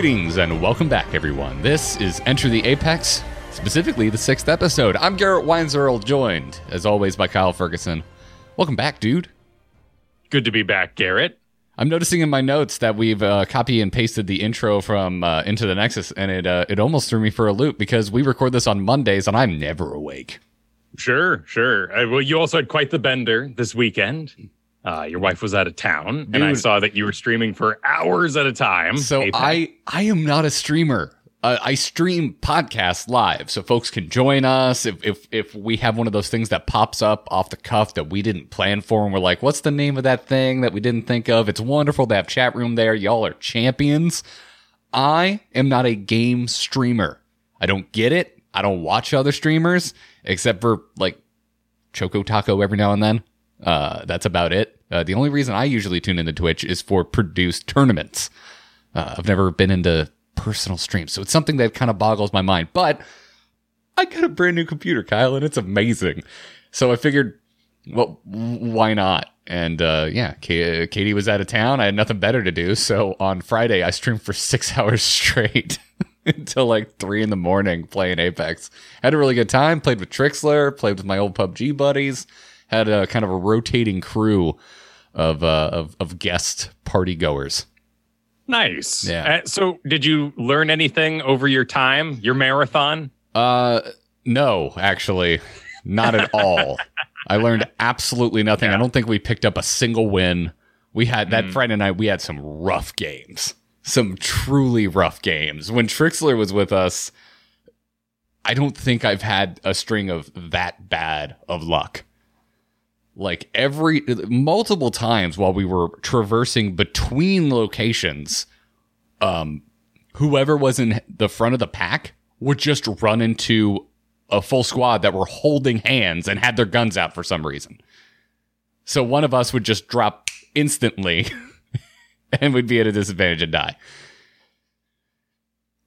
Greetings and welcome back, everyone. This is Enter the Apex, specifically the sixth episode. I'm Garrett Weinzierl, joined, as always, by Kyle Ferguson. Welcome back, dude. Good to be back, Garrett. I'm noticing in my notes that we've uh, copy and pasted the intro from uh, Into the Nexus, and it uh, it almost threw me for a loop because we record this on Mondays, and I'm never awake. Sure, sure. Well, you also had quite the bender this weekend. Uh, your wife was out of town, and I saw that you were streaming for hours at a time. So Apex. I I am not a streamer. Uh, I stream podcasts live, so folks can join us. If if if we have one of those things that pops up off the cuff that we didn't plan for, and we're like, "What's the name of that thing that we didn't think of?" It's wonderful to have chat room there. Y'all are champions. I am not a game streamer. I don't get it. I don't watch other streamers except for like Choco Taco every now and then. Uh, that's about it. Uh, the only reason I usually tune into Twitch is for produced tournaments. Uh, I've never been into personal streams, so it's something that kind of boggles my mind. But I got a brand new computer, Kyle, and it's amazing. So I figured, well, why not? And uh, yeah, K- Katie was out of town. I had nothing better to do. So on Friday, I streamed for six hours straight until like three in the morning playing Apex. Had a really good time. Played with Trixler. Played with my old PUBG buddies. Had a kind of a rotating crew of uh, of, of guest party goers. nice. Yeah. Uh, so, did you learn anything over your time, your marathon? Uh, no, actually, not at all. I learned absolutely nothing. I don't think we picked up a single win. We had that Friday night. We had some rough games, some truly rough games. When Trixler was with us, I don't think I've had a string of that bad of luck. Like every multiple times while we were traversing between locations, um, whoever was in the front of the pack would just run into a full squad that were holding hands and had their guns out for some reason. So one of us would just drop instantly and would be at a disadvantage and die.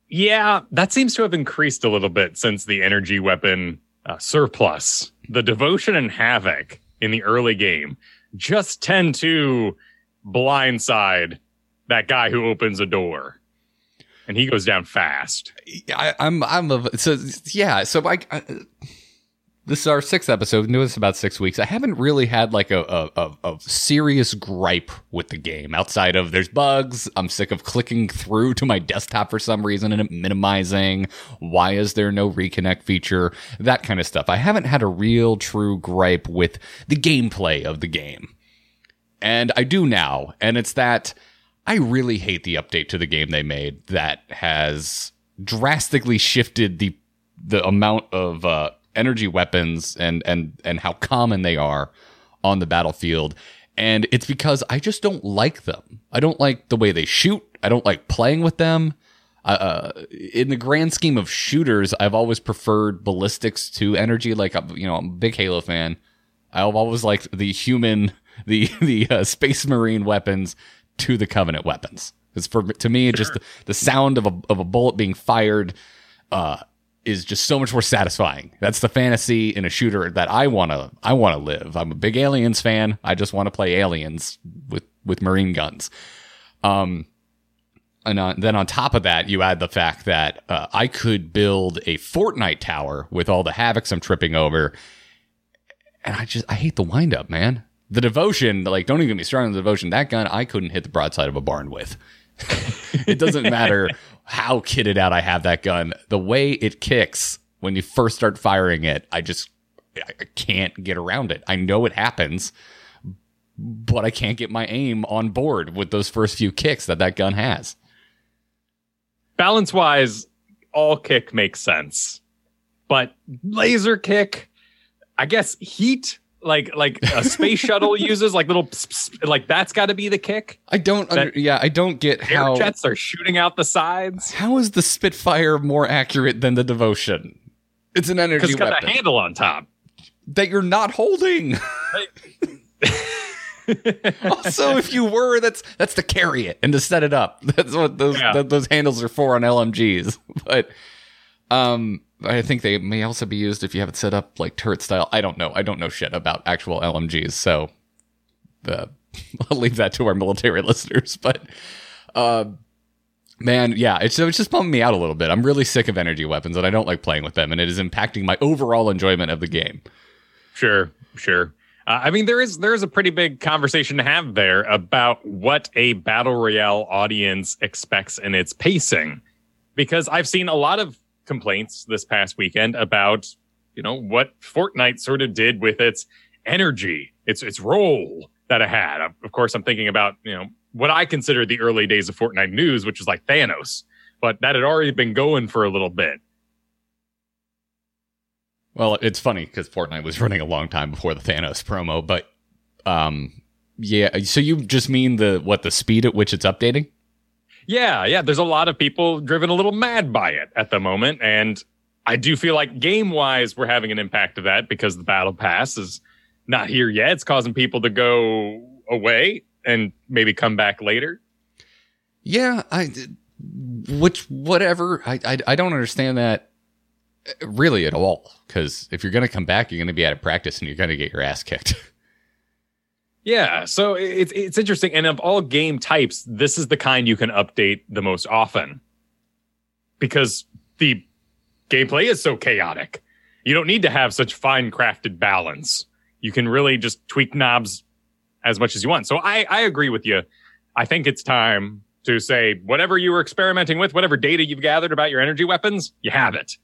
Yeah, that seems to have increased a little bit since the energy weapon uh, surplus. The devotion and havoc in the early game just tend to blindside that guy who opens a door, and he goes down fast. I, I'm I'm a so yeah. So I, I this is our sixth episode. Knew this about six weeks. I haven't really had like a, a a a serious gripe with the game outside of there's bugs. I'm sick of clicking through to my desktop for some reason and minimizing. Why is there no reconnect feature? That kind of stuff. I haven't had a real true gripe with the gameplay of the game. And I do now. And it's that I really hate the update to the game they made that has drastically shifted the the amount of uh, energy weapons and and and how common they are on the battlefield. And it's because I just don't like them. I don't like the way they shoot. I don't like playing with them. Uh, in the grand scheme of shooters, I've always preferred ballistics to energy. Like you know, I'm a big Halo fan. I've always liked the human, the the uh, space marine weapons to the Covenant weapons. Because for to me, just the, the sound of a of a bullet being fired uh, is just so much more satisfying. That's the fantasy in a shooter that I wanna I wanna live. I'm a big Aliens fan. I just want to play Aliens with with marine guns. Um, and on, then on top of that, you add the fact that uh, I could build a Fortnite tower with all the havocs I'm tripping over, and I just I hate the wind up, man. The devotion, like, don't even get me started on the devotion. That gun, I couldn't hit the broadside of a barn with. it doesn't matter how kitted out I have that gun. The way it kicks when you first start firing it, I just I can't get around it. I know it happens, but I can't get my aim on board with those first few kicks that that gun has. balance wise, all kick makes sense, but laser kick, I guess heat like like a space shuttle uses like little like that's got to be the kick. I don't. Under, yeah, I don't get how. jets are shooting out the sides How is the Spitfire more accurate than the Devotion? It's an energy. because energy it's got weapon a handle on top. that you're not holding. also, if you were, that's that's to carry it and to set it up. That's what those Yeah. th- those handles are for on LMGs. But um, I think they may also be used if you have it set up like turret style. I don't know. I don't know shit about actual LMGs, so I'll leave that to our military listeners. But uh, Man, yeah, it's, it's just bumming me out a little bit. I'm really sick of energy weapons and I don't like playing with them, and it is impacting my overall enjoyment of the game. Sure, sure. Uh, I mean, there is there is a pretty big conversation to have there about what a battle royale audience expects in its pacing, because I've seen a lot of complaints this past weekend about you know what Fortnite sort of did with its energy, its its role that it had. Of course, I'm thinking about you know what I consider the early days of Fortnite news, which was like Thanos, but that had already been going for a little bit. Well, it's funny because Fortnite was running a long time before the Thanos promo, but um, yeah. So you just mean the what the speed at which it's updating? Yeah, yeah. There's a lot of people driven a little mad by it at the moment, and I do feel like game wise we're having an impact of that because the battle pass is not here yet. It's causing people to go away and maybe come back later. Yeah, I which whatever. I I, I don't understand that really at all because if you're going to come back, you're going to be out of practice and you're going to get your ass kicked. Yeah, so it's it's interesting, and of all game types, this is the kind you can update the most often because the gameplay is so chaotic. You don't need to have such fine crafted balance. You can really just tweak knobs as much as you want. So I I agree with you. I think it's time to say whatever you were experimenting with, whatever data you've gathered about your energy weapons, you have it.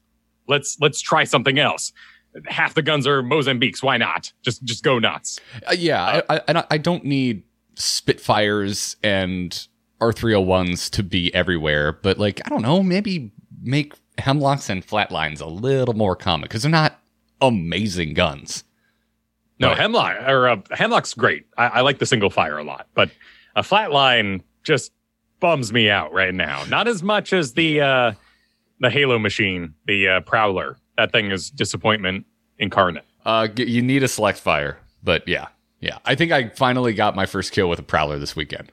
Let's let's try something else. Half the guns are Mozambiques. Why not? Just just go nuts. Uh, yeah, I, I I don't need Spitfires and R301s to be everywhere, but like I don't know, maybe make Hemlocks and Flatlines a little more common because they're not amazing guns. No, Hemlock or uh, Hemlock's great. I, I, like the single fire a lot, but a flatline just bums me out right now. Not as much as the uh, the Halo machine, the uh, Prowler. That thing is disappointment incarnate. Uh, you need a select fire, but yeah, yeah. I think I finally got my first kill with a Prowler this weekend.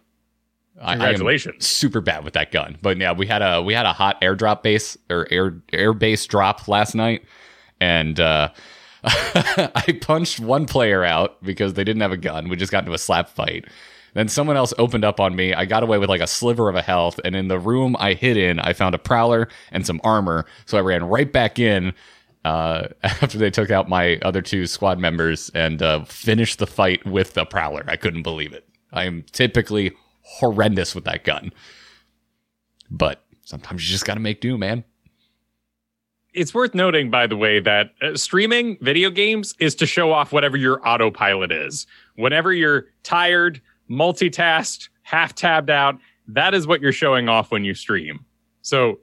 Congratulations! super bad with that gun, but yeah, we had a we had a hot airdrop base or air air base drop last night, and uh, I punched one player out because they didn't have a gun. We just got into a slap fight, then someone else opened up on me. I got away with like a sliver of a health. And in the room I hid in, I found a prowler and some armor. So I ran right back in uh, after they took out my other two squad members and uh, finished the fight with the prowler. I couldn't believe it. I am typically horrendous with that gun. But sometimes you just got to make do, man it's worth noting, by the way, that uh, streaming video games is to show off whatever your autopilot is. Whenever you're tired, multitasked, half tabbed out. That is what you're showing off when you stream. So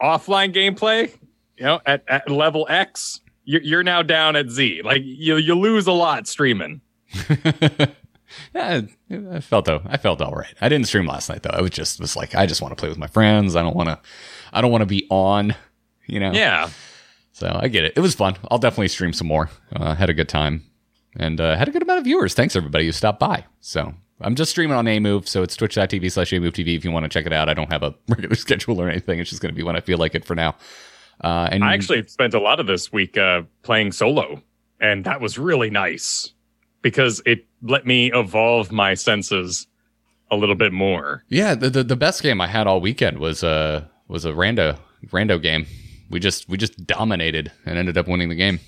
offline gameplay, you know, at, at level X, you're, you're now down at Z. Like you, you lose a lot streaming. yeah, I felt though. I felt all right. I didn't stream last night though. I was just was like, I just want to play with my friends. I don't want to. I don't want to be on. You know. Yeah. So I get it. It was fun. I'll definitely stream some more. Uh, had a good time and uh, had a good amount of viewers. Thanks everybody who stopped by. So I'm just streaming on AMove, so it's twitch.tv slash AMoveTV if you want to check it out. I don't have a regular schedule or anything. It's just going to be when I feel like it for now. Uh, and I actually spent a lot of this week uh, playing solo, and that was really nice because it let me evolve my senses a little bit more. Yeah, the the, the best game I had all weekend was uh was a rando rando game. We just we just dominated and ended up winning the game.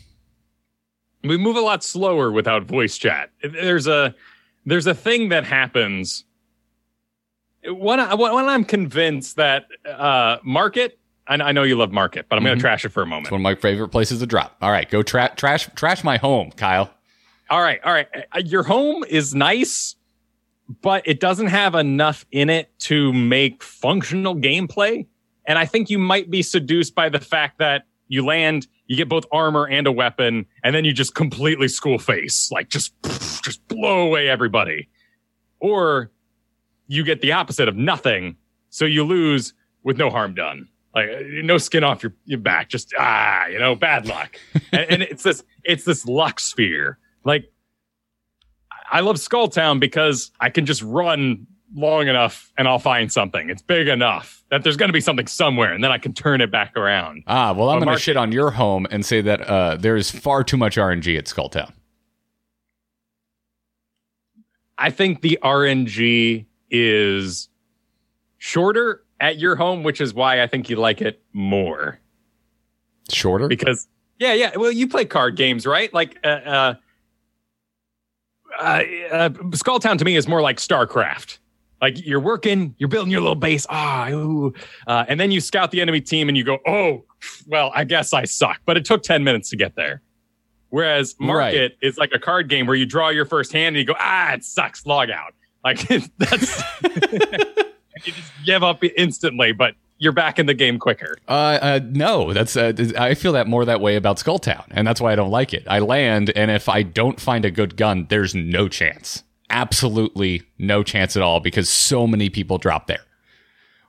We move a lot slower without voice chat. There's a there's a thing that happens when, I, when I'm convinced that uh, market. I, I know you love market, but I'm mm-hmm. going to trash it for a moment. It's one of my favorite places to drop. All right, go tra- trash trash my home, Kyle. All right, all right. Uh, your home is nice, but it doesn't have enough in it to make functional gameplay. And I think you might be seduced by the fact that you land, you get both armor and a weapon, and then you just completely school face, like just just blow away everybody. Or you get the opposite of nothing, so you lose with no harm done. Like no skin off your, your back, just ah, you know, bad luck. and, and it's this it's this luck sphere. Like I love Skulltown because I can just run long enough and I'll find something. It's big enough that there's going to be something somewhere and then I can turn it back around. Ah, well, I'm going to shit on your home and say that uh, there is far too much RNG at Skulltown. I think the RNG is shorter at your home, which is why I think you like it more. Shorter? Because yeah, yeah. Well, you play card games, right? Like uh, uh, uh, uh Skulltown to me is more like StarCraft. Like you're working, you're building your little base, ah, ooh, uh, and then you scout the enemy team and you go, oh, well, I guess I suck, but it took ten minutes to get there. Whereas Market right. is like a card game where you draw your first hand and you go, ah, it sucks, log out. Like that's you just give up instantly, but you're back in the game quicker. Uh, uh no, that's uh, I feel that more that way about Skulltown, and that's why I don't like it. I land, and if I don't find a good gun, there's no chance, absolutely no chance at all, because so many people drop there.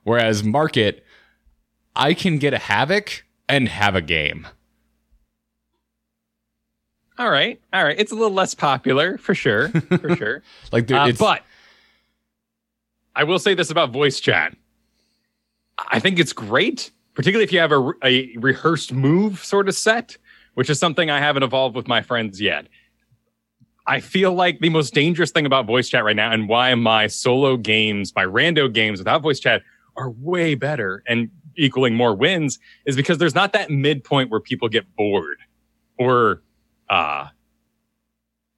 Whereas Market, I can get a Havoc and have a game. All right, all right. It's a little less popular for sure, for sure. like, uh, but I will say this about voice chat. I think it's great, particularly if you have a, a rehearsed move sort of set, which is something I haven't evolved with my friends yet. I feel like the most dangerous thing about voice chat right now, and why my solo games, my rando games without voice chat, are way better and equaling more wins, is because there's not that midpoint where people get bored or uh,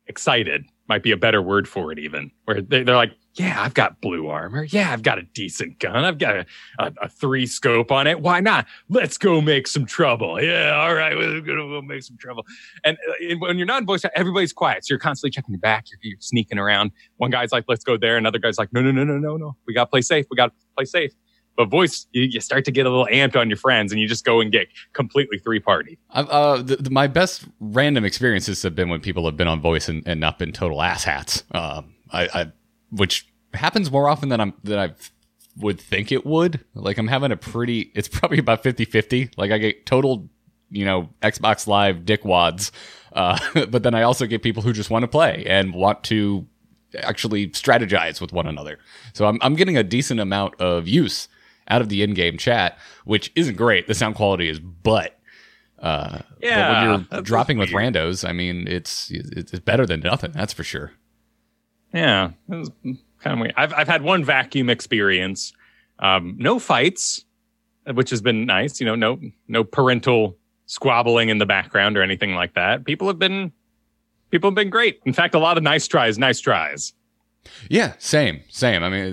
excited might be a better word for it even where they, are like yeah i've got blue armor. Yeah i've got a decent gun. I've got a, a, a, three scope on it. Why not? Let's go make some trouble. Yeah all right we're gonna go make some trouble. And, uh, and when you're not in voice chat everybody's quiet. So you're constantly checking your back. You're, you're sneaking around. One guy's like let's go there. Another guy's like no no no no no no. We gotta play safe. We gotta play safe but voice, you, you, start to get a little amped on your friends, and you just go and get completely three party. Uh, my best random experiences have been when people have been on voice and, and not been total asshats. Uh, I, I, which happens more often than I'm than I would think it would. Like I'm having a pretty. It's probably about 50-50. Like I get total, you know, Xbox Live dickwads. Uh, but then I also get people who just want to play and want to actually strategize with one another. So I'm, I'm getting a decent amount of use out of the in-game chat, which isn't great. The sound quality is but. Uh, yeah, but when you're dropping with randos, I mean, it's it's better than nothing. That's for sure. Yeah, kind of weird. I've I've had one vacuum experience. Um, no fights, which has been nice. You know, no no parental squabbling in the background or anything like that. People have been people have been great. In fact, a lot of nice tries, nice tries. Yeah, same, same. I mean,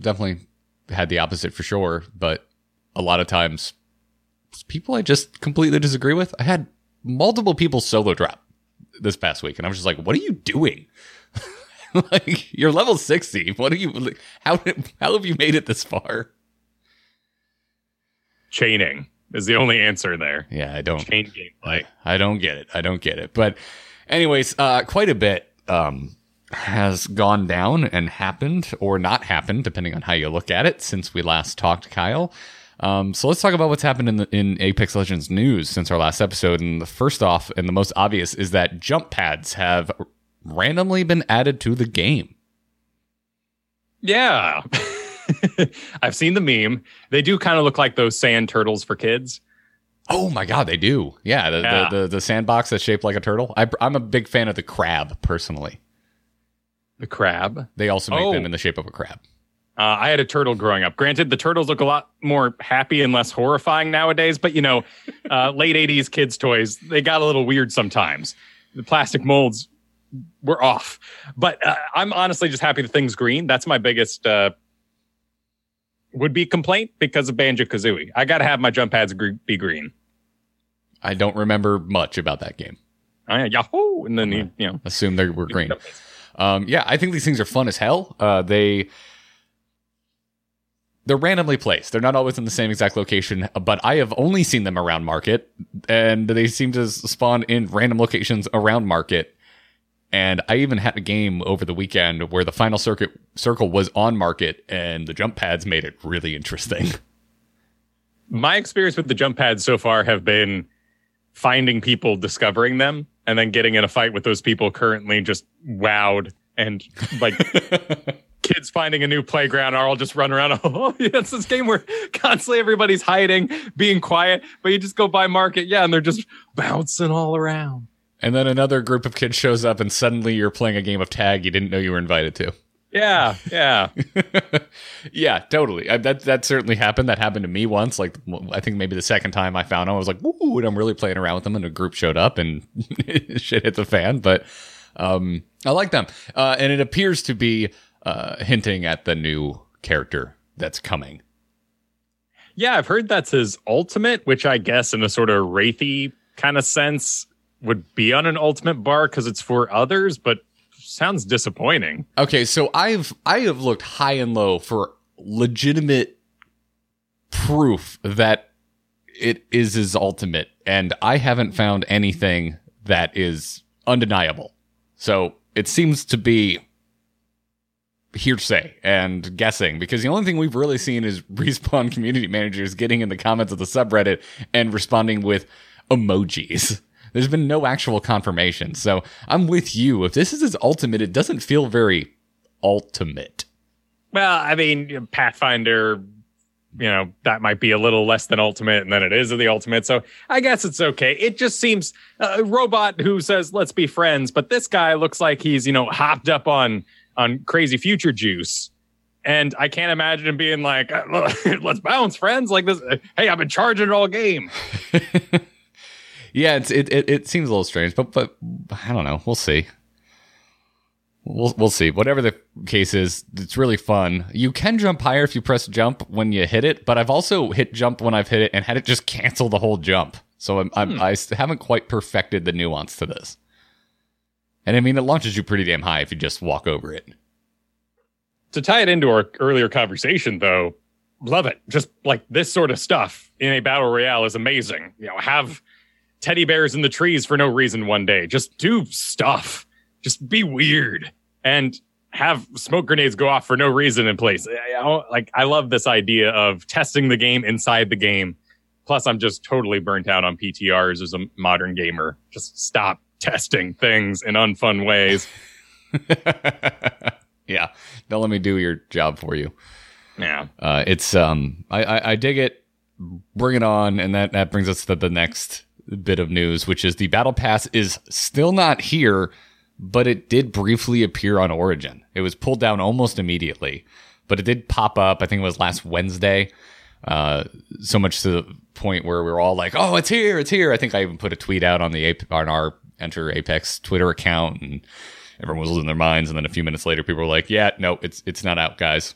definitely had the opposite for sure, but a lot of times people I just completely disagree with. I had multiple people solo drop this past week, and I was just like, "What are you doing? like, you're level sixty. What are you? How how have you made it this far?" Chaining is the only answer there. Yeah, I don't chain gameplay. I don't get it. I don't get it. But, anyways, uh, quite a bit. Um, has gone down and happened or not happened, depending on how you look at it, since we last talked, Kyle. Um, so let's talk about what's happened in the, in Apex Legends news since our last episode. And the first off, and the most obvious, is that jump pads have randomly been added to the game. Yeah, I've seen the meme. They do kind of look like those sand turtles for kids. Oh my god, they do. Yeah, the yeah. The, the, the sandbox that's shaped like a turtle. I, I'm a big fan of the crab personally. The crab. They also make oh. them in the shape of a crab. Uh, I had a turtle growing up. Granted, the turtles look a lot more happy and less horrifying nowadays, but you know, uh, late 80s kids' toys, they got a little weird sometimes. The plastic molds were off. But uh, I'm honestly just happy the thing's green. That's my biggest uh, would be complaint because of Banjo Kazooie. I got to have my jump pads be green. I don't remember much about that game. Uh, Yahoo! And then you, you know, assume they were green. Um, yeah, I think these things are fun as hell. Uh, they they're randomly placed. They're not always in the same exact location, but I have only seen them around market, and they seem to spawn in random locations around market. And I even had a game over the weekend where the final circuit circle was on market, and the jump pads made it really interesting. My experience with the jump pads so far have been finding people discovering them and then getting in a fight with those people currently just wowed and like kids finding a new playground are all just run around. Oh, yeah, it's this game where constantly everybody's hiding, being quiet, but you just go by market, yeah, and they're just bouncing all around. And then another group of kids shows up, and suddenly you're playing a game of tag you didn't know you were invited to. Yeah, yeah. yeah, totally. I, that that certainly happened. That happened to me once. Like I think maybe the second time I found them, I was like, "Ooh!" And I'm really playing around with them, and a group showed up, and shit hit the fan. But um, I like them, uh, and it appears to be uh, hinting at the new character that's coming. Yeah, I've heard that's his ultimate, which I guess in a sort of wraithy kind of sense would be on an ultimate bar because it's for others, but sounds disappointing. Okay, so I've I have looked high and low for legitimate proof that it is his ultimate, and I haven't found anything that is undeniable. So it seems to be hearsay and guessing because the only thing we've really seen is respawn community managers getting in the comments of the subreddit and responding with emojis. There's been no actual confirmation. So I'm with you. If this is his ultimate, it doesn't feel very ultimate. Well, I mean, Pathfinder, you know, that might be a little less than ultimate and then it is the ultimate. So I guess it's okay. It just seems a robot who says, let's be friends. But this guy looks like he's, you know, hopped up on, on crazy future juice. And I can't imagine him being like, let's bounce friends like this. Hey, I've been charging it all game. yeah, it's, it, it, it seems a little strange, but, but I don't know. We'll see. We'll we'll see. Whatever the case is, it's really fun. You can jump higher if you press jump when you hit it, but I've also hit jump when I've hit it and had it just cancel the whole jump. So I'm, I'm hmm. I haven't quite perfected the nuance to this. And I mean, it launches you pretty damn high if you just walk over it. To tie it into our earlier conversation, though, love it. Just like this sort of stuff in a battle royale is amazing. You know, have teddy bears in the trees for no reason one day. Just do stuff just be weird and have smoke grenades go off for no reason in place. I, I, like I love this idea of testing the game inside the game. Plus, I'm just totally burnt out on PTRs as a modern gamer. Just stop testing things in unfun ways. yeah, don't let me do your job for you. Yeah, uh, it's um, I, I, I dig it. Bring it on, and that that brings us to the next bit of news, which is the battle pass is still not here but it did briefly appear on Origin. It was pulled down almost immediately, but it did pop up. I think it was last Wednesday. Uh, so much to the point where we were all like, "Oh, it's here! It's here!" I think I even put a tweet out on the on our Enter Apex Twitter account, and everyone was losing their minds. And then a few minutes later, people were like, "Yeah, no, it's it's not out, guys."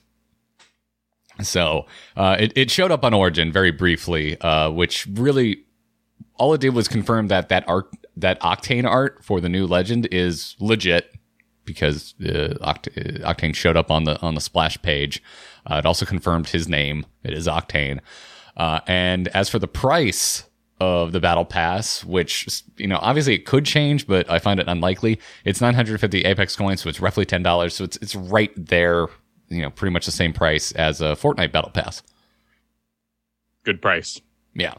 So uh, it it showed up on Origin very briefly, uh, which really all it did was confirm that that art that Octane art for the new Legend is legit because uh, Oct- uh, Octane showed up on the on the splash page. Uh, it also confirmed his name. It is Octane. Uh, and as for the price of the battle pass, which you know obviously it could change, but I find it unlikely. It's 950 Apex coins, so it's roughly ten dollars. So it's it's right there. You know, pretty much the same price as a Fortnite battle pass. Good price. Yeah.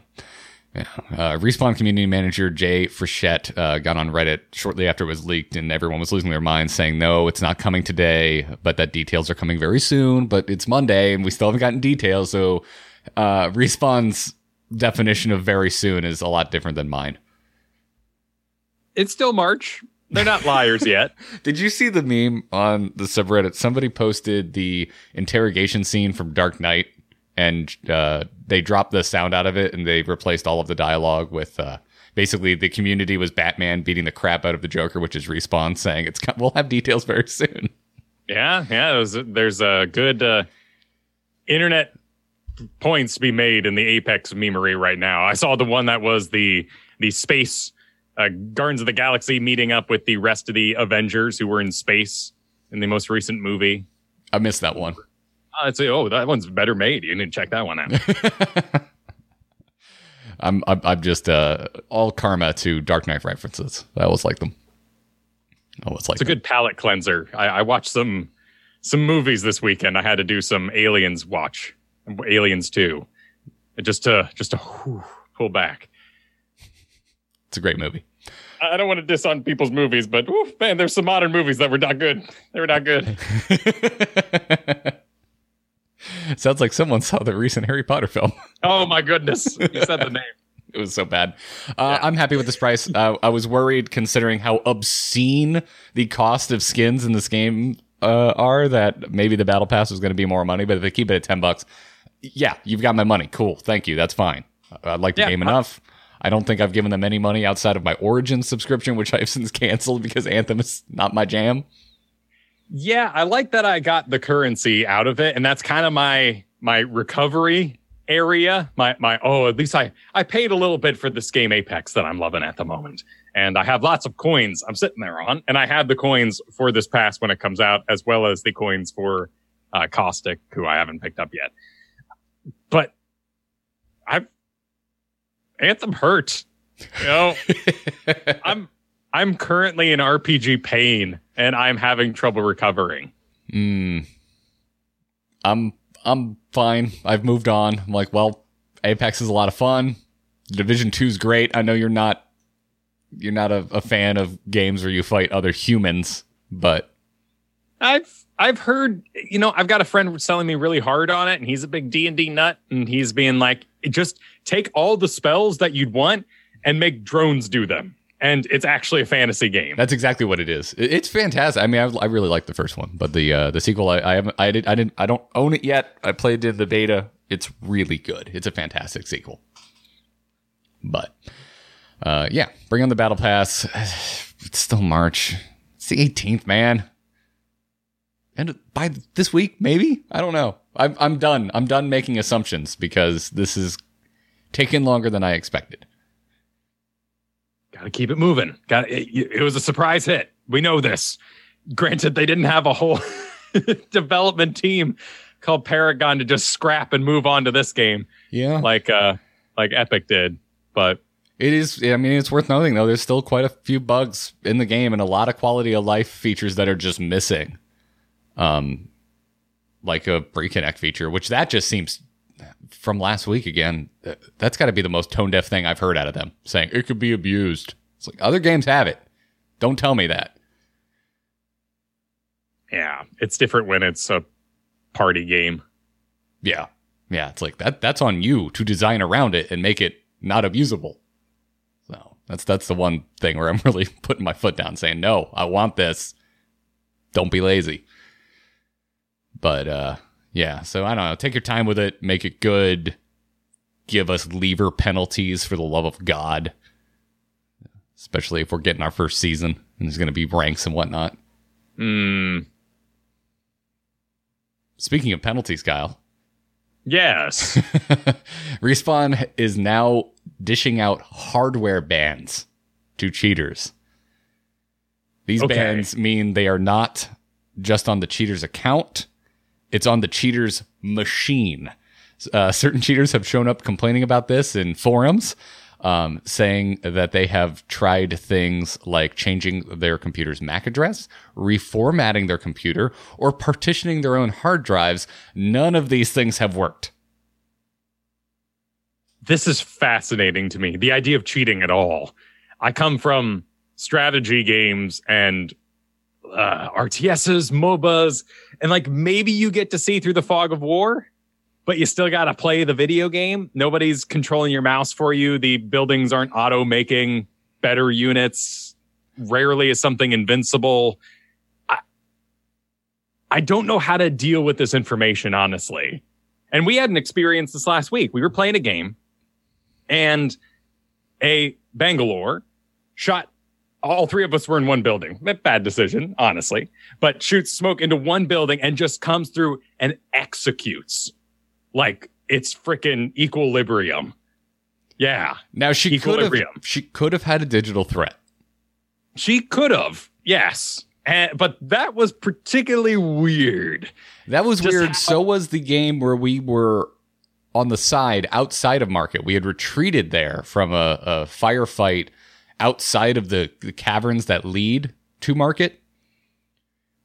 Yeah. Uh, Respawn community manager Jay Frechette uh, got on Reddit shortly after it was leaked, and everyone was losing their minds, saying, "No, it's not coming today, but that details are coming very soon. But it's Monday, and we still haven't gotten details." So, uh, Respawn's definition of very soon is a lot different than mine. It's still March. They're not liars yet. Did you see the meme on the subreddit? Somebody posted the interrogation scene from Dark Knight and uh, they dropped the sound out of it and they replaced all of the dialogue with uh, basically the community was Batman beating the crap out of the Joker, which is respawn saying it's we'll have details very soon. Yeah, yeah. Was, there's a good uh, internet points to be made in the Apex memery right now. I saw the one that was the the space uh, Guardians of the Galaxy meeting up with the rest of the Avengers who were in space in the most recent movie. I missed that one. I'd say, oh, that one's better made. You need to check that one out. I'm, I'm I'm just uh, all karma to Dark Knight references. I always like them. I always like. It's them. a good palate cleanser. I, I watched some some movies this weekend. I had to do some Aliens watch, Aliens Two, just to just to whew, pull back. It's a great movie. I don't want to diss on people's movies, but whew, man, there's some modern movies that were not good. They were not good. Sounds like someone saw the recent Harry Potter film. Oh my goodness! You said the name. it was so bad. Uh, yeah. I'm happy with this price. Uh, I was worried considering how obscene the cost of skins in this game uh, are that maybe the battle pass was going to be more money, but if they keep it at ten bucks, yeah, you've got my money. Cool, thank you. That's fine. I like the Yeah, game enough. I don't think I've given them any money outside of my Origin subscription, which I've since canceled because Anthem is not my jam. Yeah, I like that I got the currency out of it, and that's kind of my my recovery area. My my oh, at least I I paid a little bit for this game Apex that I'm loving at the moment, and I have lots of coins I'm sitting there on, and I have the coins for this pass when it comes out, as well as the coins for uh, Caustic, who I haven't picked up yet. But I've Anthem hurt. You know, I'm I'm currently in RPG pain and I'm having trouble recovering. Mm. I'm I'm fine. I've moved on. I'm like, well, Apex is a lot of fun. Division Two's great. I know you're not you're not a, a fan of games where you fight other humans, but I've I've heard, you know, I've got a friend selling me really hard on it and he's a big D&D nut and he's being like just take all the spells that you'd want and make drones do them. And it's actually a fantasy game. that's exactly what it is. It's fantastic. I mean, I, I really like the first one, but the uh, the sequel, I, I haven't, I did, I didn't, I don't own it yet. I played in the beta. It's really good. It's a fantastic sequel. But uh, yeah, bring on the battle pass. It's still March. It's the 18th, man. And by this week, maybe I don't know. I'm I'm done. I'm done making assumptions because this is taking longer than I expected. Got to keep it moving. Got it, it was a surprise hit. We know this. Granted, they didn't have a whole development team called Paragon to just scrap and move on to this game Yeah, like uh like Epic did. But It is. I mean, it's worth noting though. There's still quite a few bugs in the game, and a lot of quality of life features that are just missing. Um, like a brake connect feature, which that just seems from last week again. That's got to be the most tone deaf thing I've heard out of them, saying it could be abused. It's like other games have it. Don't tell me that. yeah, it's different when it's a party game. Yeah, yeah. It's like that. That's on you to design around it and make it not abusable. So that's that's the one thing where I'm really putting my foot down, saying no. I want this. Don't be lazy. But uh, yeah. So I don't know. Take your time with it. Make it good. Give us leaver penalties for the love of God. Especially if we're getting our first season and there's going to be ranks and whatnot. Hmm. Speaking of penalties, Kyle. Yes. Respawn is now dishing out hardware bans to cheaters. These Okay. bans mean they are not just on the cheater's account, it's on the cheater's machine. Uh, certain cheaters have shown up complaining about this in forums, um, saying that they have tried things like changing their computer's MAC address, reformatting their computer, or partitioning their own hard drives. None of these things have worked. this is fascinating to me. The idea of cheating at all. I come from strategy games and uh, RTSs, MOBAs, and like maybe you get to see through the fog of war, but you still got to play the video game. Nobody's controlling your mouse for you. The buildings aren't auto making better units. Rarely is something invincible. I, I don't know how to deal with this information, honestly. And we had an experience this last week. We were playing a game and a Bangalore shot. All three of us were in one building. Eh, bad decision, honestly, but shoots smoke into one building and just comes through and executes like it's freaking equilibrium. Yeah, Now she could have she could have had a digital threat. she could have. Yes. And, but that was particularly weird. That was Just weird. how- so was the game where we were on the side outside of market. We had retreated there from a, a firefight outside of the, the caverns that lead to market.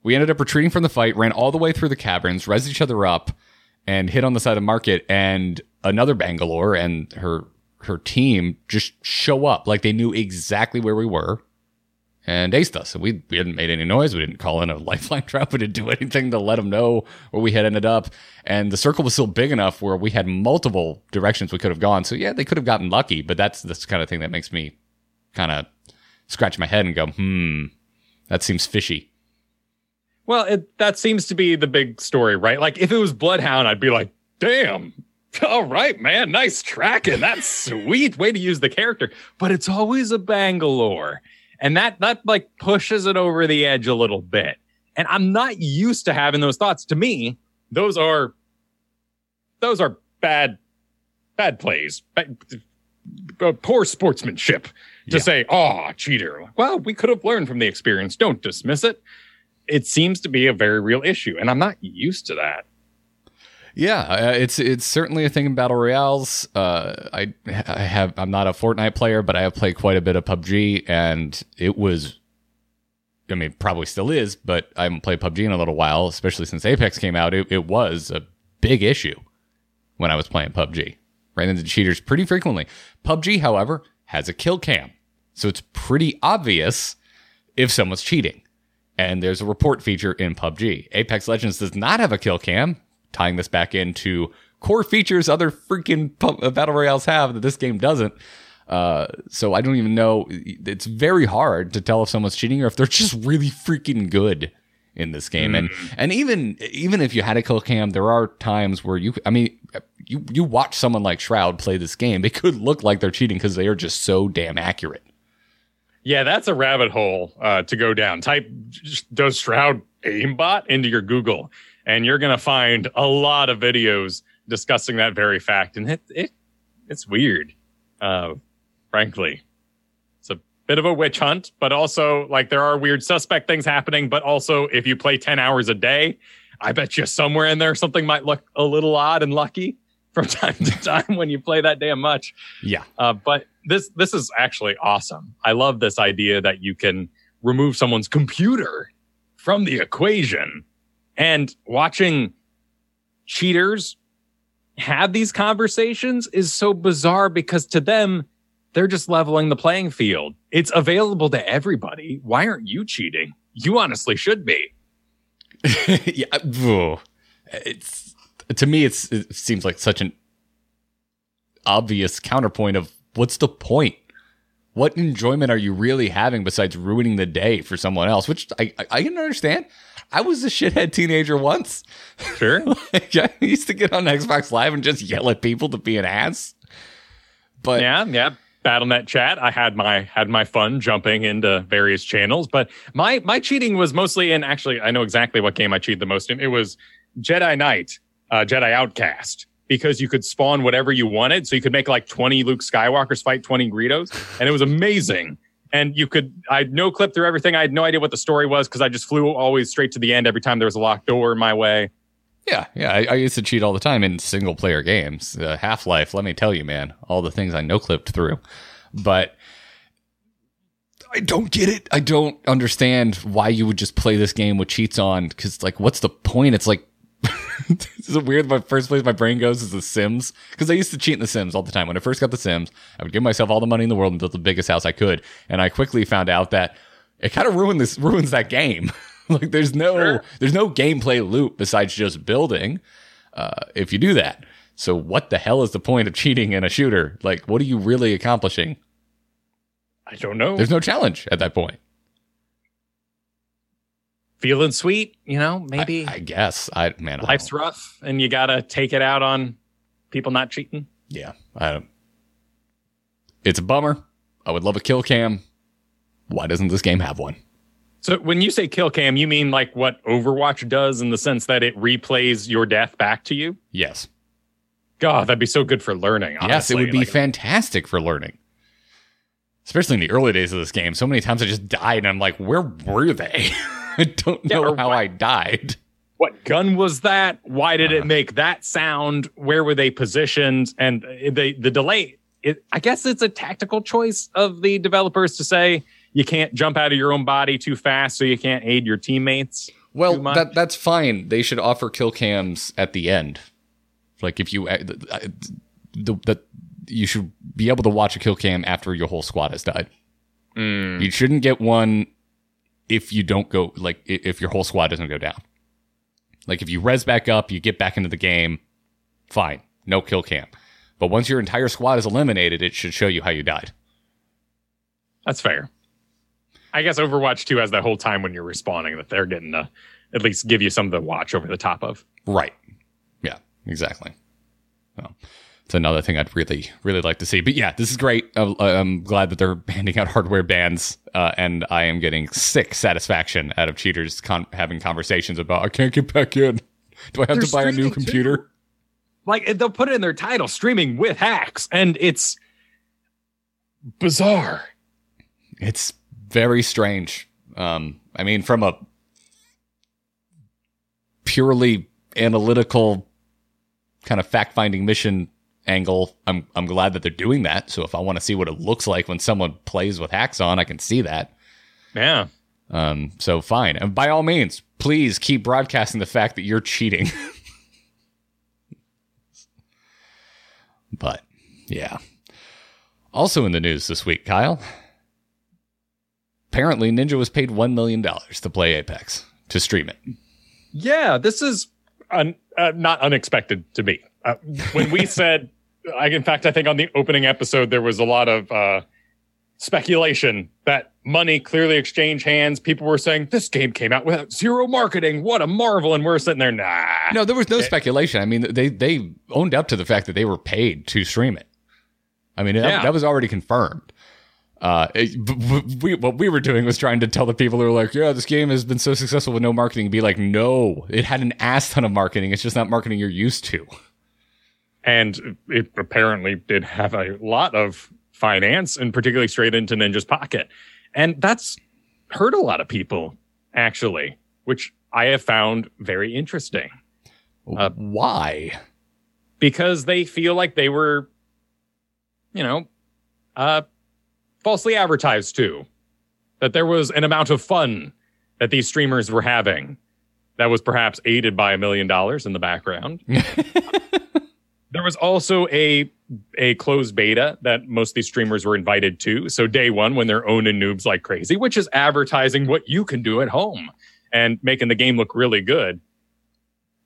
We ended up retreating from the fight, ran all the way through the caverns, res each other up, and hit on the side of market. And another Bangalore and her her team just show up like they knew exactly where we were and aced us. And we, we hadn't made any noise. We didn't call in a lifeline trap. We didn't do anything to let them know where we had ended up. And the circle was still big enough where we had multiple directions we could have gone. So yeah, they could have gotten lucky, but that's the kind of thing that makes me kind of scratch my head and go, hmm, that seems fishy. Well, it, that seems to be the big story, right? Like if it was Bloodhound, I'd be like, damn. All right, man. Nice tracking. That's sweet. Way to use the character. But it's always a Bangalore. And that that like pushes it over the edge a little bit. And I'm not used to having those thoughts. To me, those are those are bad bad plays. Bad, uh, poor sportsmanship to Yeah. say, "Oh, cheater." Well, we could have learned from the experience. Don't dismiss it. It seems to be a very real issue, and I'm not used to that. Yeah, uh, it's it's certainly a thing in battle royales. Uh, I I have I'm not a Fortnite player, but I have played quite a bit of PUBG, and it was. I mean, probably still is, but I haven't played PUBG in a little while, especially since Apex came out. It, it was a big issue when I was playing PUBG. Ran into cheaters pretty frequently. PUBG, however, has a kill cam, so it's pretty obvious if someone's cheating. And there's a report feature in PUBG. Apex Legends does not have a kill cam, tying this back into core features other freaking uh, battle royales have that this game doesn't. Uh, so I don't even know. It's very hard to tell if someone's cheating or if they're just really freaking good in this game. And and even even if you had a kill cam, there are times where you. I mean, you you watch someone like Shroud play this game, it could look like they're cheating because they are just so damn accurate. Yeah, that's a rabbit hole uh, to go down. Type does Shroud aimbot into your Google, and you're gonna find a lot of videos discussing that very fact. And it, it it's weird, uh, frankly. Bit of a witch hunt, but also like there are weird suspect things happening. But also, if you play ten hours a day, I bet you somewhere in there something might look a little odd and lucky from time to time when you play that damn much. Yeah. Uh, but this this is actually awesome. I love this idea that you can remove someone's computer from the equation. And watching cheaters have these conversations is so bizarre because to them, they're just leveling the playing field. It's available to everybody. Why aren't you cheating? You honestly should be. yeah, it's to me. It's it seems like such an obvious counterpoint of what's the point? What enjoyment are you really having besides ruining the day for someone else? Which I I, I can understand. I was a shithead teenager once. Sure. Like, I used to get on Xbox Live and just yell at people to be an ass. But yeah, yeah. BattleNet chat. I had my had my fun jumping into various channels, but my my cheating was mostly in. Actually, I know exactly what game I cheated the most in. It was Jedi Knight, uh, Jedi Outcast, because you could spawn whatever you wanted. So you could make like twenty Luke Skywalkers fight twenty Greedos, and it was amazing. And you could, I no clip through everything. I had no idea what the story was because I just flew always straight to the end every time there was a locked door in my way. Yeah, yeah. I, I used to cheat all the time in single player games. Uh, Half Life, let me tell you, man, all the things I no clipped through. But I don't get it. I don't understand why you would just play this game with cheats on. Because, like, what's the point? It's like, this is weird. My first place my brain goes is The Sims. Because I used to cheat in The Sims all the time. When I first got The Sims, I would give myself all the money in the world and build the biggest house I could. And I quickly found out that it kind of ruined this ruins that game. like there's no Sure. there's no gameplay loop besides just building uh, if you do that. So what the hell is the point of cheating in a shooter? Like what are you really accomplishing? I don't know. There's no challenge at that point. Feeling sweet, you know, maybe. I, I guess I man life's don't- rough and you gotta take it out on people not cheating. yeah. I it's a bummer. I would love a kill cam. Why doesn't this game have one? So when you say kill cam, you mean like what Overwatch does in the sense that it replays your death back to you? Yes. God, that'd be so good for learning. yes, it would be Like, fantastic for learning. Especially in the early days of this game. So many times I just died and I'm like, where were they? I don't Yeah, know how what- I died. what gun was that? Why did Uh-huh. it make that sound? Where were they positioned? And the the delay. It, I guess it's a tactical choice of the developers to say you can't jump out of your own body too fast, so you can't aid your teammates. Well, that that's fine. They should offer kill cams at the end. Like if you uh, the, the you should be able to watch a kill cam after your whole squad has died. Mm. You shouldn't get one if you don't go like if your whole squad doesn't go down. Like if you res back up, you get back into the game, fine, no kill cam. But once your entire squad is eliminated, it should show you how you died. That's fair. I guess Overwatch 2 has that whole time when you're respawning that they're getting to at least give you something to watch over the top of. Right. Yeah, exactly. Well, it's another thing I'd really, really like to see. But yeah, this is great. Uh, I'm glad that they're handing out hardware bans, uh, and I am getting sick satisfaction out of cheaters con- having conversations about I can't get back in. Do I have They're to buy a new computer? too. Like they'll put it in their title, streaming with hacks, and it's bizarre. It's very strange. Um, I mean, from a purely analytical kind of fact finding mission angle, I'm I'm glad that they're doing that. So if I want to see what it looks like when someone plays with hacks on, I can see that. Yeah. Um, so fine, and by all means, please keep broadcasting the fact that you're cheating. but yeah. Also in the news this week, Kyle. Apparently, Ninja was paid one million dollars to play Apex to stream it. Yeah, this is un, uh, not unexpected to me. Uh, when we said, I, in fact, I think on the opening episode, there was a lot of uh, speculation that money clearly exchanged hands. People were saying, this game came out without zero marketing. What a marvel. And we're sitting there, nah. No, there was no speculation. I mean, they they owned up to the fact that they were paid to stream it. I mean, that, that was already confirmed. Uh, it- b- b- we, what we were doing was trying to tell the people who were like, "Yeah, this game has been so successful with no marketing." Be like, "No, it had an ass ton of marketing. It's just not marketing you're used to." And it apparently did have a lot of finance and particularly straight into Ninja's pocket. And that's hurt a lot of people, actually, which I have found very interesting. Uh, Why? because they feel like they were, you know, uh, falsely advertised to. That there was an amount of fun that these streamers were having that was perhaps aided by a million dollars in the background. there was also a a closed beta that most of these streamers were invited to. So day one, when they're owning noobs like crazy, which is advertising what you can do at home and making the game look really good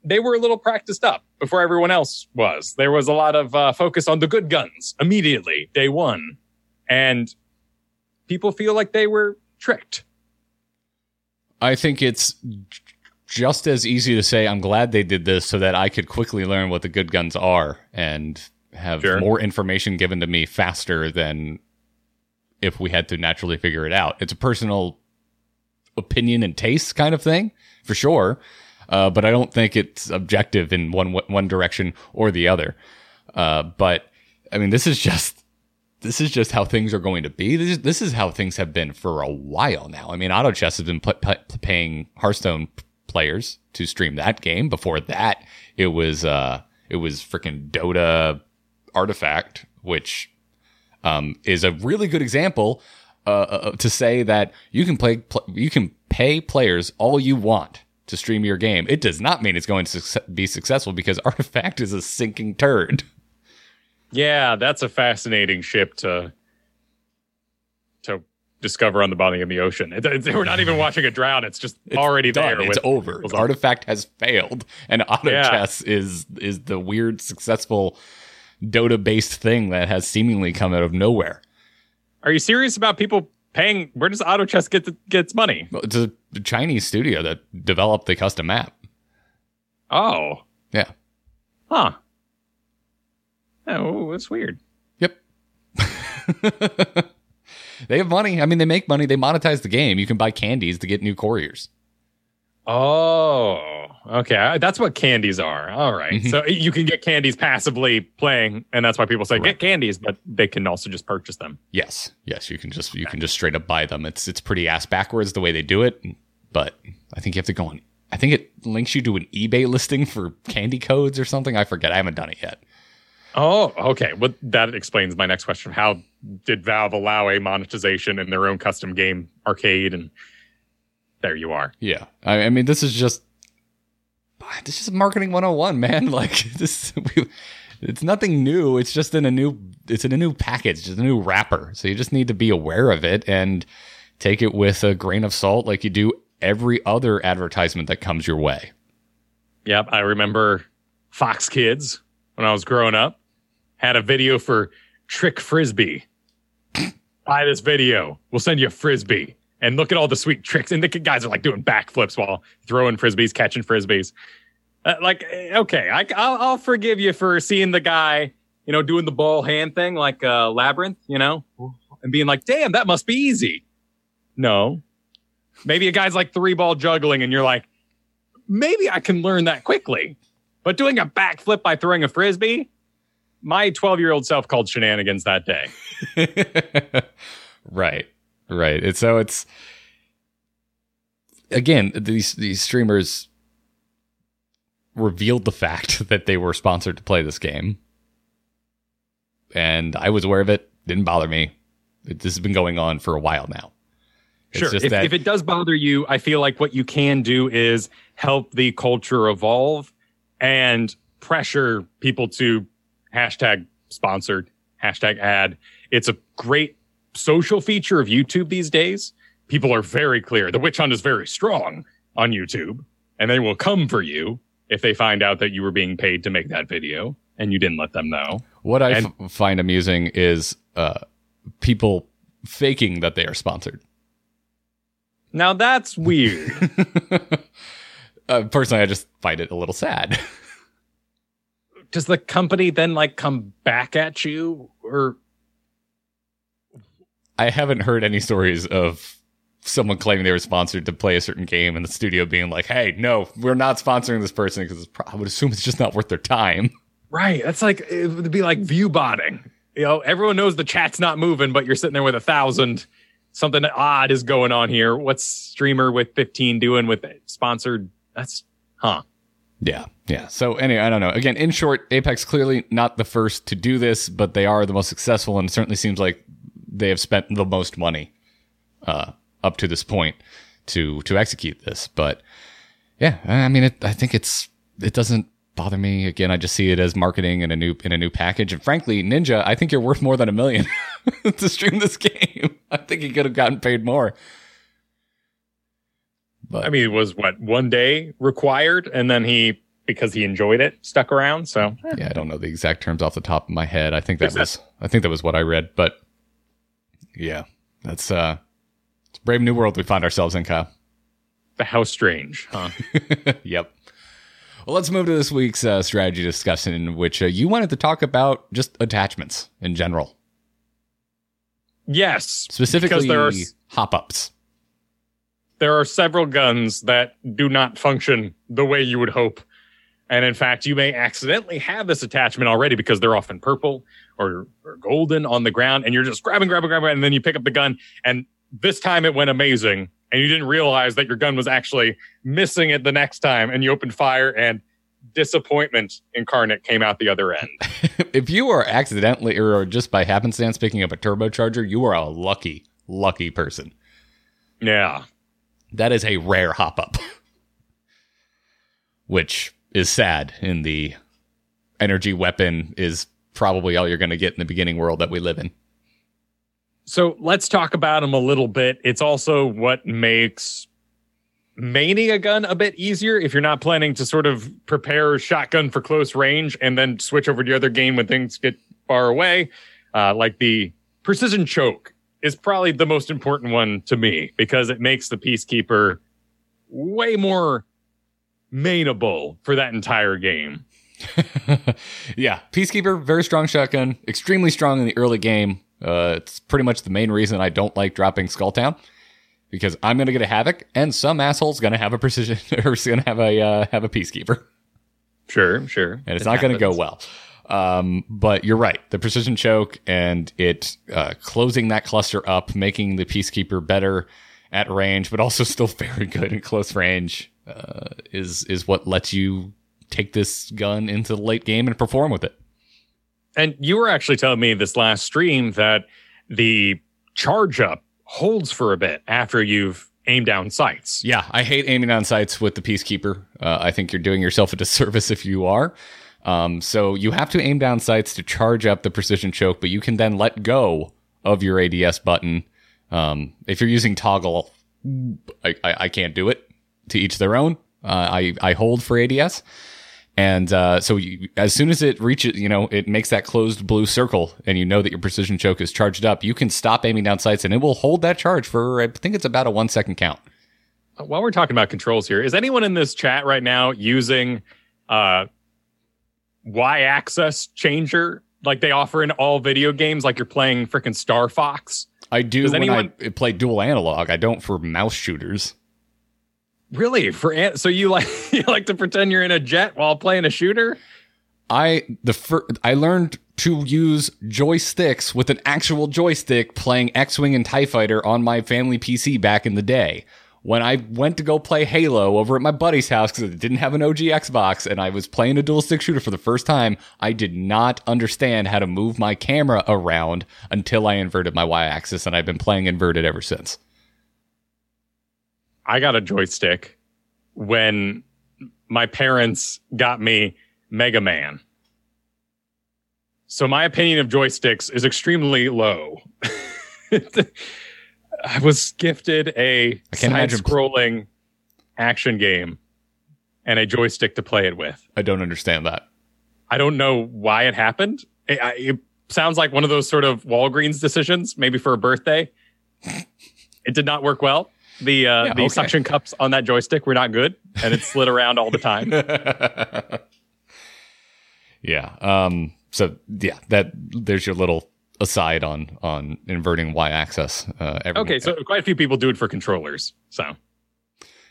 they were a little practiced up before everyone else was. There was a lot of uh, focus on the good guns immediately, day one. And people feel like they were tricked. I think it's just as easy to say, I'm glad they did this so that I could quickly learn what the good guns are and have Sure. more information given to me faster than if we had to naturally figure it out. It's a personal opinion and taste kind of thing, for sure. Uh, but I don't think it's objective in one one direction or the other. Uh, but I mean, this is just this is just how things are going to be. This is, this is how things have been for a while now. I mean, Auto Chess has been put, put, paying Hearthstone p- players to stream that game. Before that, it was uh, it was freaking Dota Artifact, which um, is a really good example uh, uh, to say that you can play pl- you can pay players all you want to stream your game. It does not mean it's going to suc be successful because Artifact is a sinking turd. Yeah, that's a fascinating ship to to discover on the bottom of the ocean. It, it- we're not even watching it drown. It's just It's already done. there. It's over. with- Artifact has failed, and Auto Yeah. Chess is is the weird successful Dota based thing that has seemingly come out of nowhere. Are you serious about people paying? Where does Auto Chess get the, get its money? Well, It's a Chinese studio that developed the custom map. Oh, Yeah. huh. Oh, that's weird. Yep. they have money. I mean, they make money. They monetize the game. You can buy candies to get new couriers. Oh, okay. That's what candies are. All right. Mhm. So you can get candies passively playing, and that's why people say Correct. get candies, but they can also just purchase them. Yes, yes, you can just you can just straight up buy them. It's it's pretty ass backwards the way they do it, but I think you have to go on. I think it links you to an eBay listing for candy codes or something. I forget. I haven't done it yet. Oh, okay. Well, that explains my next question. How did Valve allow a monetization in their own custom game arcade? And there you are. Yeah, I, I mean, this is just this is marketing 101, man. Like this, we, it's nothing new. It's just in a new, it's in a new package, just a new wrapper. So you just need to be aware of it and take it with a grain of salt, like you do every other advertisement that comes your way. Yep. I remember Fox Kids when I was growing up had a video for Trick Frisbee. Buy this video. We'll send you a Frisbee. and look at all the sweet tricks. And the guys are like doing backflips while throwing frisbees, catching frisbees. Uh, like, eh, okay, I, I'll, I'll forgive you for seeing the guy, you know, doing the ball hand thing like uh, Labyrinth, you know, and being like, damn, that must be easy. No. Maybe a guy's like three ball juggling and you're like, maybe I can learn that quickly. But doing a backflip by throwing a frisbee, my 12 year old self called shenanigans that day. right. Right. And so it's again, these these streamers revealed the fact that they were sponsored to play this game. And I was aware of it, didn't bother me. This has been going on for a while now. It's sure. If, that- if it does bother you, I feel like what you can do is help the culture evolve and pressure people to hashtag sponsored, hashtag ad. It's a great social feature of YouTube these days. People are very clear. The witch hunt is very strong on YouTube and they will come for you if they find out that you were being paid to make that video and you didn't let them know. What I and, f- find amusing is uh, people faking that they are sponsored. Now that's weird. uh, personally, I just find it a little sad. Does the company then like come back at you or? I haven't heard any stories of someone claiming they were sponsored to play a certain game and the studio being like, "Hey, no, we're not sponsoring this person because I would assume it's just not worth their time." Right. That's like it would be like view botting. You know, everyone knows the chat's not moving, but you're sitting there with a thousand something odd is going on here. What's streamer with 15 doing with it? sponsored? That's huh. Yeah, yeah. So anyway, I don't know. Again, in short, Apex clearly not the first to do this, but they are the most successful, and it certainly seems like they have spent the most money uh, up to this point to to execute this. But yeah, I mean, it, I think it's it doesn't bother me. Again, I just see it as marketing in a new in a new package. And frankly, Ninja, I think you're worth more than a million to stream this game. I think he could have gotten paid more. But I mean, it was what one day required, and then he because he enjoyed it stuck around. So yeah, I don't know the exact terms off the top of my head. I think that was I think that was what I read. But yeah, that's uh, it's brave new world we find ourselves in, Kyle. How strange, huh? yep. Well, let's move to this week's uh, strategy discussion, in which uh, you wanted to talk about just attachments in general. Yes, specifically there are, hop ups. There are several guns that do not function the way you would hope, and in fact, you may accidentally have this attachment already because they're often purple or, or golden on the ground, and you're just grabbing, grabbing, grabbing, and then you pick up the gun, and this time it went amazing and you didn't realize that your gun was actually missing it the next time and you opened fire and disappointment incarnate came out the other end. if you are accidentally or just by happenstance picking up a turbocharger, you are a lucky, lucky person. Yeah. That is a rare hop up, which is sad in the energy weapon is probably all you're going to get in the beginning world that we live in. So let's talk about them a little bit. It's also what makes maining a gun a bit easier if you're not planning to sort of prepare shotgun for close range and then switch over to the other game when things get far away. Uh, like the precision choke is probably the most important one to me because it makes the peacekeeper way more mainable for that entire game. yeah, peacekeeper, very strong shotgun, extremely strong in the early game uh, it's pretty much the main reason I don't like dropping Skulltown because I'm going to get a havoc, and some asshole's going to have a precision or is going to have a uh, have a peacekeeper. Sure, sure, and it's it not going to go well. Um, but you're right, the precision choke and it uh, closing that cluster up, making the peacekeeper better at range, but also still very good in close range, uh, is is what lets you take this gun into the late game and perform with it. And you were actually telling me this last stream that the charge up holds for a bit after you've aimed down sights. Yeah, I hate aiming down sights with the Peacekeeper. Uh, I think you're doing yourself a disservice if you are. Um, so you have to aim down sights to charge up the precision choke, but you can then let go of your ADS button. Um, if you're using toggle, I, I, I, can't do it. To each their own. Uh, I I hold for ADS, And uh, so you, as soon as it reaches, you know, it makes that closed blue circle and you know that your precision choke is charged up, you can stop aiming down sights and it will hold that charge for, I think it's about a one second count. While we're talking about controls here, is anyone in this chat right now using uh, Y axis changer like they offer in all video games, like you're playing freaking Star Fox? I do Does when anyone- I play dual analog. I don't for mouse shooters. Really? For an- so you like you like to pretend you're in a jet while playing a shooter? I the fir- I learned to use joysticks with an actual joystick playing X-wing and Tie Fighter on my family PC back in the day. When I went to go play Halo over at my buddy's house because it didn't have an OG Xbox and I was playing a dual stick shooter for the first time, I did not understand how to move my camera around until I inverted my Y axis and I've been playing inverted ever since. I got a joystick when my parents got me Mega Man. So my opinion of joysticks is extremely low. I was gifted a side-scrolling action game and a joystick to play it with. I don't understand that. I don't know why it happened. It, I- it sounds like one of those sort of Walgreens decisions, maybe for a birthday. it did not work well. The uh, Yeah, the okay. suction cups on that joystick were not good, and it slid around all the time. yeah. Um. So yeah, that there's your little aside on on inverting y-axis. Uh, everyone- Okay, so quite a few people do it for controllers. So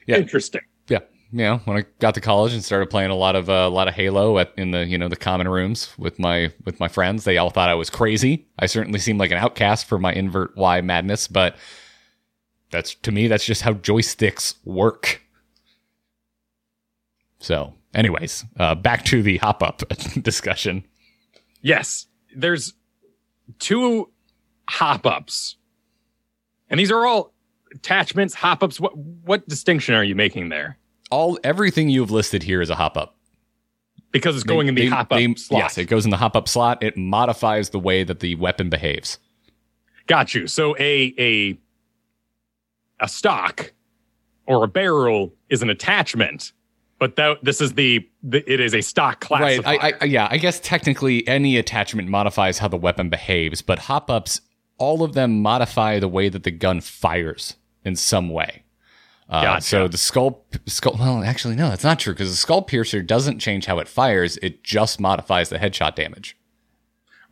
Yeah. interesting. yeah, you know, when I got to college and started playing a lot of uh, a lot of Halo at, in the you know the common rooms with my with my friends, they all thought I was crazy. I certainly seemed like an outcast for my invert Y madness, but that's to me that's just how joysticks work. So, anyways, uh, back to the hop up discussion. Yes, there's two hop ups, and these are all attachments. Hop ups. What what distinction are you making there? All everything you've listed here is a hop up. Because it's going in the They- hop up they- slot. Yes, it goes in the hop up slot. It modifies the way that the weapon behaves. Got you. So a a a stock or a barrel is an attachment, but that this is the, the it is a stock class. Right. I, I, yeah. I guess technically any attachment modifies how the weapon behaves, but hop ups, all of them modify the way that the gun fires in some way. Uh, Gotcha. So the skull, skull. Well, actually, no, that's not true because the skull piercer doesn't change how it fires; it just modifies the headshot damage.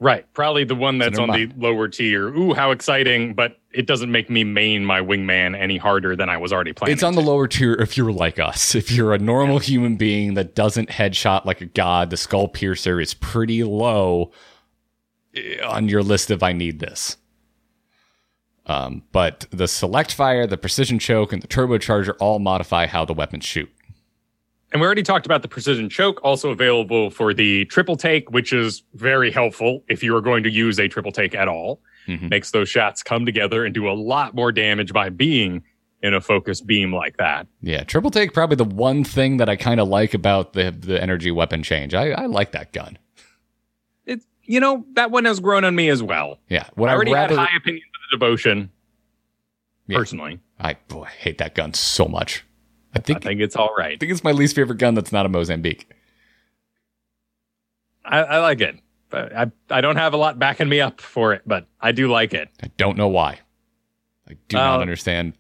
Right. Probably the one that's on the lower tier. Ooh, how exciting! But it doesn't make me main my wingman any harder than I was already playing. It's on the lower tier if you're like us. If you're a normal human being that doesn't headshot like a god, the skull piercer is pretty low eh, on your list of I need this. Um, but the select fire, the precision choke, and the turbocharger all modify how the weapons shoot. And we already talked about the precision choke, also available for the triple take, which is very helpful if you are going to use a triple take at all. Mhm. Makes those shots come together and do a lot more damage by being in a focused beam like that. Yeah, triple take probably the one thing that I kind of like about the the energy weapon change. I, I like that gun. It's you know that one has grown on me as well. Yeah, what I I already rather, had high opinions of the devotion, Yeah. personally. I boy, I hate that gun so much. I I think think it's all right. I think it's my least favorite gun that's not a Mozambique. I, I like it. But I I don't have a lot backing me up for it, but I do like it. I don't know why. I do not Uh, understand.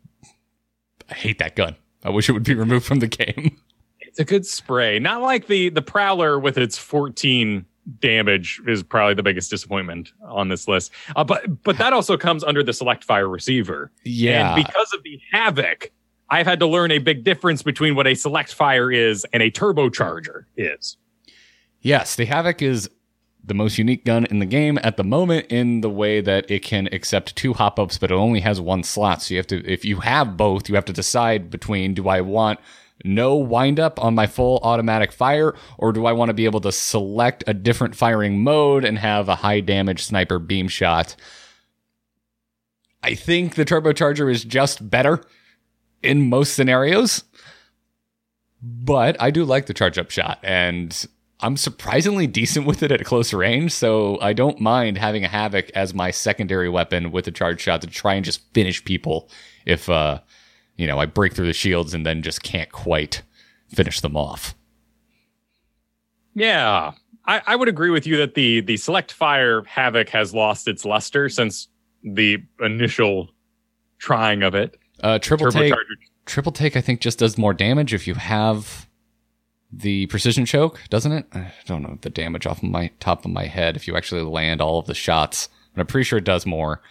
I hate that gun. I wish it would be removed from the game. It's a good spray. Not like the the Prowler with its 14 damage is probably the biggest disappointment on this list. Uh, but but that also comes under the select fire receiver. Yeah. And because of the havoc, I've had to learn a big difference between what a select fire is and a turbocharger is. yes, the Havoc is the most unique gun in the game at the moment in the way that it can accept two hop ups, but it only has one slot. So you have to, if you have both, you have to decide between do I want no wind up on my full automatic fire, or do I want to be able to select a different firing mode and have a high damage sniper beam shot? I think the turbocharger is just better in most scenarios, but I do like the charge up shot and I'm surprisingly decent with it at close range, so I don't mind having a havoc as my secondary weapon with a charge shot to try and just finish people if uh you know I break through the shields and then just can't quite finish them off. Yeah, I, I would agree with you that the the select fire havoc has lost its luster since the initial trying of it. Uh, triple take, triple take. I think just does more damage if you have the precision choke, doesn't it? I don't know the damage off of my top of my head. If you actually land all of the shots, but I'm pretty sure it does more.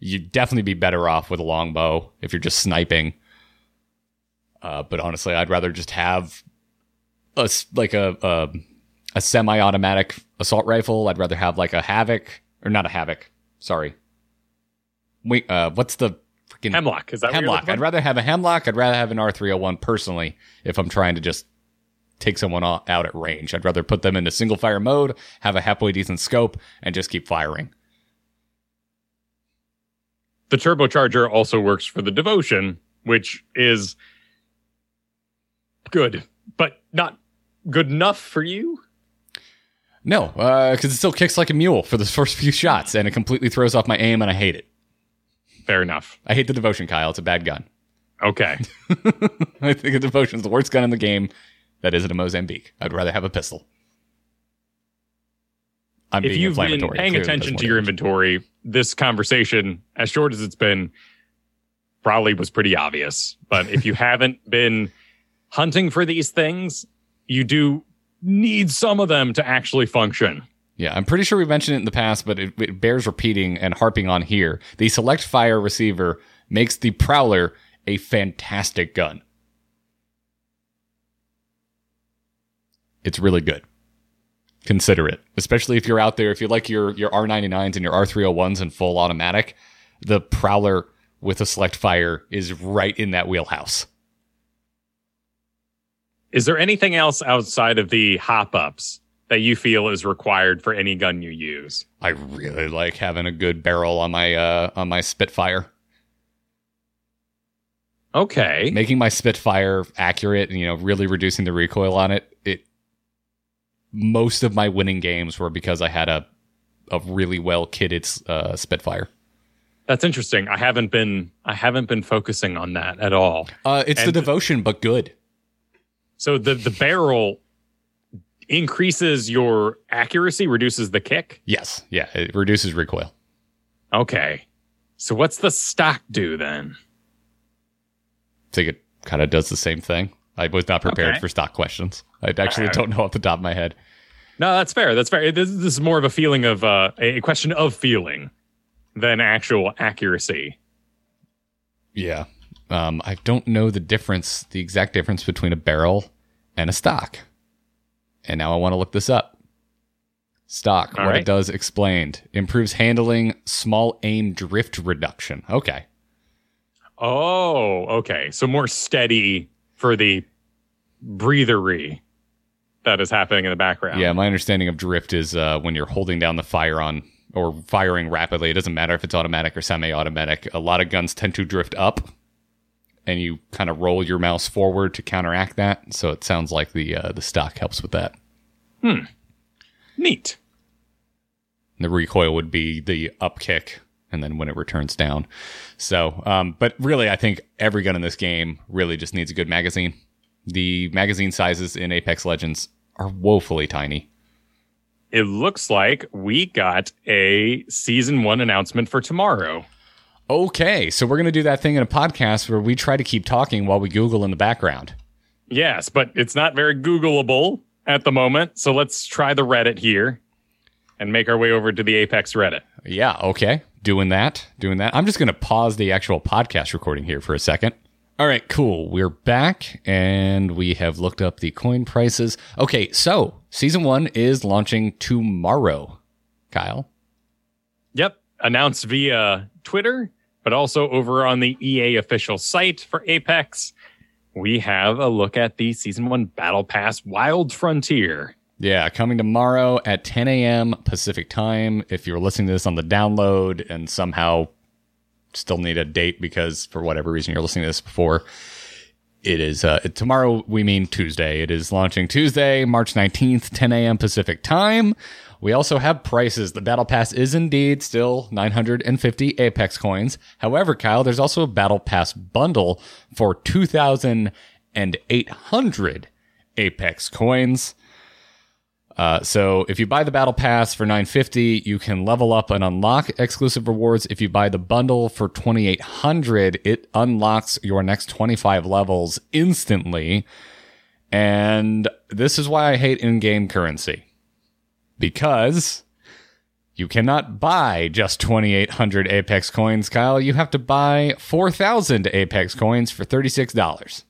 You'd definitely be better off with a longbow if you're just sniping. Uh, but honestly, I'd rather just have a like a a, a semi-automatic assault rifle. I'd rather have like a havoc or not a havoc. Sorry. Wait, uh, what's the Hemlock is that hemlock? I'd rather have a hemlock. I'd rather have an R301 personally if I'm trying to just take someone out at range. I'd rather put them into single fire mode, have a halfway decent scope, and just keep firing. the turbocharger also works for the devotion, which is good, but not good enough for you. No, uh, because it still kicks like a mule for the first few shots, and it completely throws off my aim, and I hate it. Fair enough. I hate the devotion, Kyle. It's a bad gun. Okay. I think the devotion is the worst gun in the game. That isn't a Mozambique. I'd rather have a pistol. I'm if you've been paying attention to your inventory, this conversation, as short as it's been, probably was pretty obvious. But if you haven't been hunting for these things, you do need some of them to actually function. Yeah, I'm pretty sure we mentioned it in the past, but it, it bears repeating and harping on here. The select fire receiver makes the Prowler a fantastic gun. It's really good. Consider it, especially if you're out there. If you like your your R99s and your R301s in full automatic, the Prowler with a select fire is right in that wheelhouse. Is there anything else outside of the hop ups that you feel is required for any gun you use? I really like having a good barrel on my uh, on my Spitfire. Okay. making my Spitfire accurate and you know really reducing the recoil on it. It most of my winning games were because I had a a really well kitted uh, Spitfire. That's interesting. I haven't been I haven't been focusing on that at all. Uh, it's the devotion, but good. So the the barrel increases your accuracy, reduces the kick. Yes, yeah, it reduces recoil. Okay. So what's the stock do then? I think it kind of does the same thing. I was not prepared Okay. for stock questions. I actually don't know off the top of my head. No, that's fair. That's fair. This, this is more of a feeling of uh, a question of feeling than actual accuracy. Yeah, um, I don't know the difference, the exact difference between a barrel and a stock. And now I want to look this up. Stock, All what right. it does explained. Improves handling, small aim drift reduction. Okay. Oh, okay. So more steady for the breathery that is happening in the background. Yeah, my understanding of drift is uh, when you're holding down the fire on or firing rapidly. It doesn't matter if it's automatic or semi automatic. A lot of guns tend to drift up and you kind of roll your mouse forward to counteract that. So it sounds like the uh, the stock helps with that. Hmm. Neat. the recoil would be the up kick and then when it returns down so um, but really i think every gun in this game really just needs a good magazine the magazine sizes in apex legends are woefully tiny It looks like we got a season one announcement for tomorrow. Okay so we're going to do that thing in a podcast where we try to keep talking while we google in the background Yes, but it's not very Googleable at the moment. So let's try the Reddit here and make our way over to the Apex Reddit. yeah okay doing that doing that i'm just going to pause the actual podcast recording here for a second all right cool we're back and we have looked up the coin prices okay so season one is launching tomorrow kyle Yep. Announced via Twitter, but also over on the EA official site for Apex. We have a look at the season one battle pass Wild Frontier. Yeah, coming tomorrow at 10 a.m. Pacific time. If you're listening to this on the download and somehow still need a date because for whatever reason you're listening to this before, it is uh, tomorrow. We mean Tuesday. It is launching Tuesday, March 19th, 10 a.m. Pacific time. We also have prices. The Battle Pass is indeed still 950 Apex coins. However, Kyle, there's also a Battle Pass bundle for 2,800 Apex coins. Uh, so if you buy the battle pass for 950, you can level up and unlock exclusive rewards. If you buy the bundle for 2800, it unlocks your next 25 levels instantly. And this is why I hate in-game currency. Because you cannot buy just 2800 Apex coins, Kyle. You have to buy 4000 Apex coins for $36.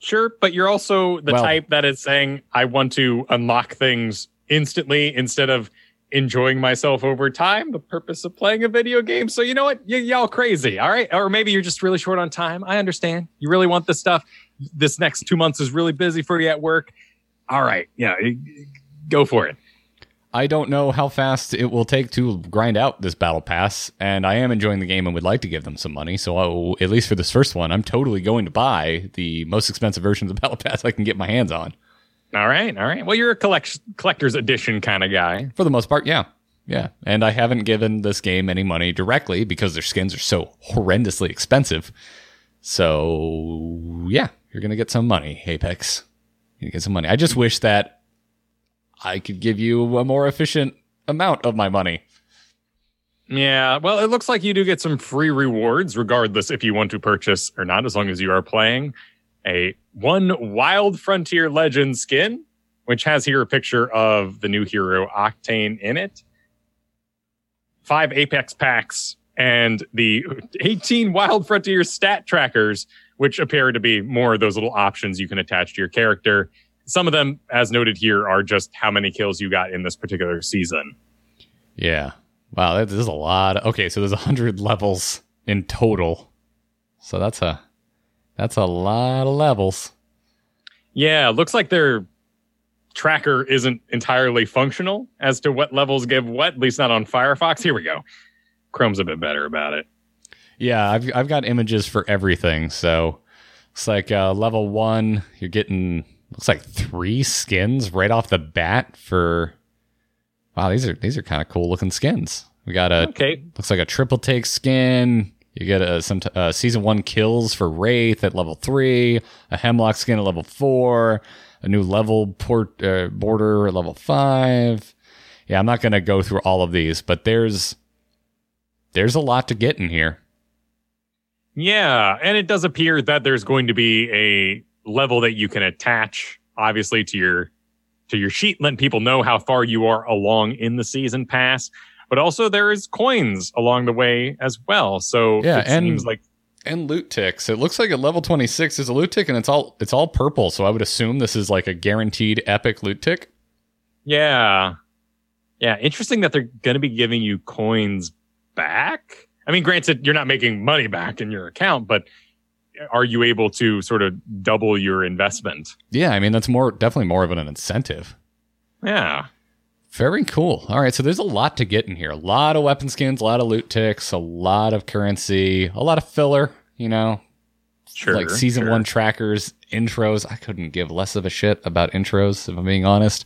Sure, but you're also the Well- type that is saying I want to unlock things instantly instead of enjoying myself over time. The purpose of playing a video game. So you know what? Y- y'all crazy, all right? Or maybe you're just really short on time. I understand. You really want this stuff. This next two months is really busy for you at work. All right, yeah, go for it. I don't know how fast it will take to grind out this battle pass, and I am enjoying the game and would like to give them some money. So, I'll, at least for this first one, I'm totally going to buy the most expensive version of the battle pass I can get my hands on. All right, all right. Well, you're a collect- collector's edition kind of guy. For the most part, yeah. Yeah. And I haven't given this game any money directly because their skins are so horrendously expensive. So, yeah, you're going to get some money, Apex. You get some money. I just wish that I could give you a more efficient amount of my money. Yeah, well, it looks like you do get some free rewards, regardless if you want to purchase or not, as long as you are playing a one Wild Frontier Legend skin, which has here a picture of the new hero Octane in it, five Apex packs, and the 18 Wild Frontier stat trackers, which appear to be more of those little options you can attach to your character. Some of them, as noted here, are just how many kills you got in this particular season. Yeah. Wow, that is a lot. Okay, so there's 100 levels in total. So that's a that's a lot of levels. Yeah, looks like their tracker isn't entirely functional as to what levels give what, at least not on Firefox. Here we go. Chrome's a bit better about it. Yeah, I've I've got images for everything. So it's like uh, level 1, you're getting looks like 3 skins right off the bat for Wow, these are these are kind of cool looking skins. We got a Okay. looks like a triple take skin. You get a some t- uh, season one kills for Wraith at level three, a Hemlock skin at level four, a new level port uh, border at level five. Yeah, I'm not gonna go through all of these, but there's there's a lot to get in here. Yeah, and it does appear that there's going to be a level that you can attach, obviously, to your to your sheet, letting people know how far you are along in the season pass. But also there is coins along the way as well. So Yeah, it and- seems like And loot ticks. It looks like at level 26 is a loot tick, and it's all it's all purple. So I would assume this is like a guaranteed epic loot tick. Yeah. Yeah. Interesting that they're going to be giving you coins back. I mean, granted, you're not making money back in your account, but are you able to sort of double your investment? Yeah, I mean that's more definitely more of an incentive. Yeah. Very cool. All right, so there's a lot to get in here. A lot of weapon skins, a lot of loot ticks, a lot of currency, a lot of filler, you know, Sure. like season sure. one trackers, intros. I couldn't give less of a shit about intros, if I'm being honest.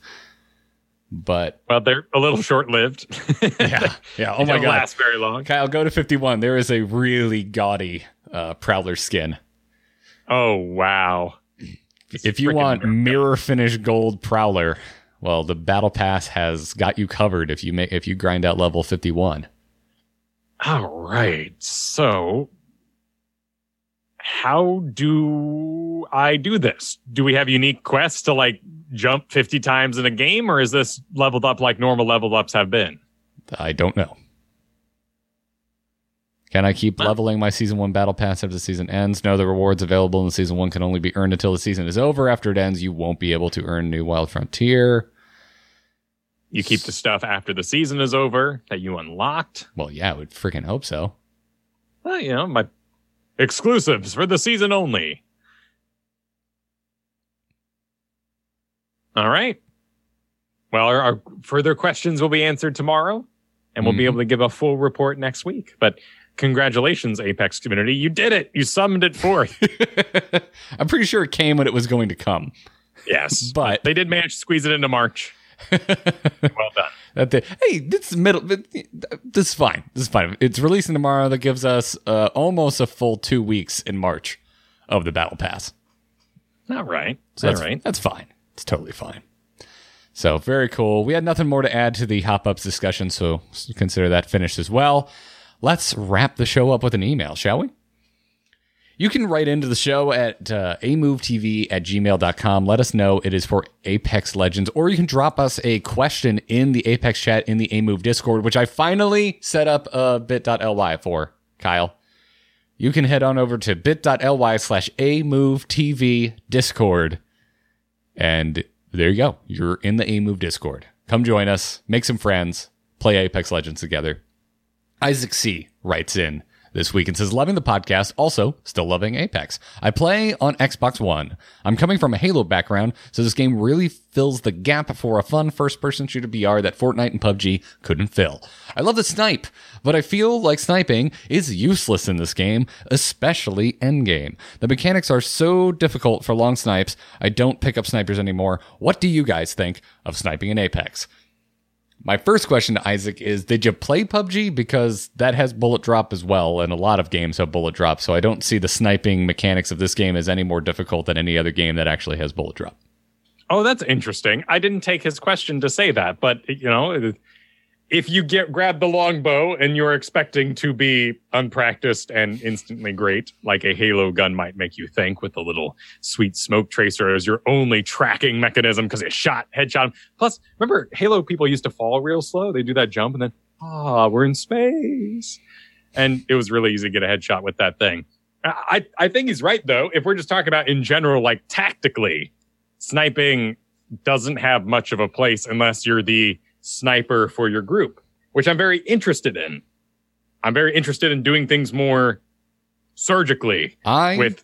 But Well, they're a little short lived. yeah, yeah. Oh my don't god, last very long. Kyle, go to 51. There is a really gaudy uh, Prowler skin. Oh, wow. if you want mirror. finish gold Prowler, well, the battle pass has got you covered. If you make if you grind out level 51. All right. So, how do I do this? Do we have unique quests to like jump 50 times in a game, or is this leveled up like normal leveled ups have been? I don't know. Can I keep leveling my season one battle pass after the season ends? No, the rewards available in season one can only be earned until the season is over. After it ends, you won't be able to earn new Wild Frontier. You keep the stuff after the season is over that you unlocked. Well, yeah, I would freaking hope so. Well, you know, my exclusives for the season only. All right. Well, our, our further questions will be answered tomorrow, and we'll be Mhm. able to give a full report next week. But congratulations, Apex community. You did it. You summoned it forth. I'm pretty sure it came when it was going to come. yes. But They did manage to squeeze it into March. Well done. that the, hey, this is middle. This is fine. This is fine. It's releasing tomorrow. That gives us uh, almost a full two weeks in March of the battle pass. All right. So All that's, right. That's fine. It's totally fine. So very cool. We had nothing more to add to the hop ups discussion, so consider that finished as well. Let's wrap the show up with an email, shall we? You can write into the show at uh, amovetv at gmail.com. Let us know it is for Apex Legends, or you can drop us a question in the Apex chat in the Amove Discord, which I finally set up a bit.ly for, Kyle. You can head on over to bit.ly slash amovetv discord. And there you go. You're in the Amove Discord. Come join us, make some friends, play Apex Legends together. Isaac C writes in this week and says, Loving the podcast, also still loving Apex. I play on Xbox One. I'm coming from a Halo background, so this game really fills the gap for a fun first person shooter BR that Fortnite and PUBG couldn't fill. I love the snipe, but I feel like sniping is useless in this game, especially endgame. The mechanics are so difficult for long snipes, I don't pick up snipers anymore. What do you guys think of sniping in Apex? My first question to Isaac is Did you play PUBG? Because that has bullet drop as well, and a lot of games have bullet drop. So I don't see the sniping mechanics of this game as any more difficult than any other game that actually has bullet drop. Oh, that's interesting. I didn't take his question to say that, but you know, if you get grab the longbow and you're expecting to be unpracticed and instantly great, like a Halo gun might make you think, with a little sweet smoke tracer as your only tracking mechanism because it shot headshot. Plus, remember Halo people used to fall real slow. They do that jump and then ah, we're in space, and it was really easy to get a headshot with that thing. I I think he's right though. If we're just talking about in general, like tactically, sniping doesn't have much of a place unless you're the sniper for your group, which I'm very interested in. I'm very interested in doing things more surgically. I with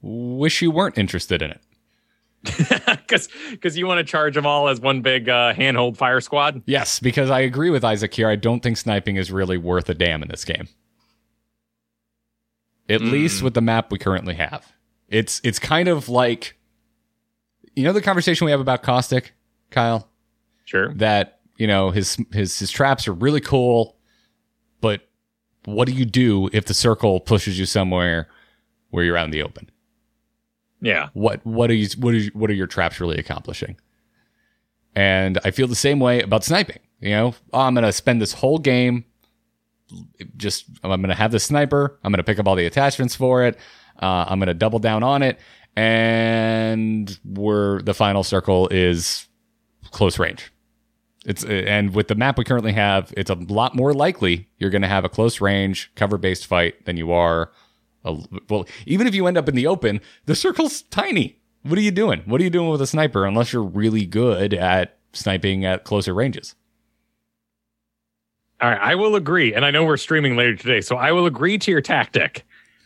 wish you weren't interested in it. Because because you want to charge them all as one big uh, handhold fire squad. Yes, because I agree with Isaac here. I don't think sniping is really worth a damn in this game. At mm. least with the map we currently have, it's it's kind of like you know the conversation we have about caustic, Kyle. Sure. That you know his his his traps are really cool, but what do you do if the circle pushes you somewhere where you're out in the open? Yeah. What what are you what are you, what are your traps really accomplishing? And I feel the same way about sniping. You know, oh, I'm going to spend this whole game just I'm going to have the sniper. I'm going to pick up all the attachments for it. Uh, I'm going to double down on it, and where the final circle is close range. It's uh, and with the map we currently have, it's a lot more likely you're going to have a close range cover based fight than you are. A, well, even if you end up in the open, the circle's tiny. What are you doing? What are you doing with a sniper unless you're really good at sniping at closer ranges? All right, I will agree, and I know we're streaming later today, so I will agree to your tactic,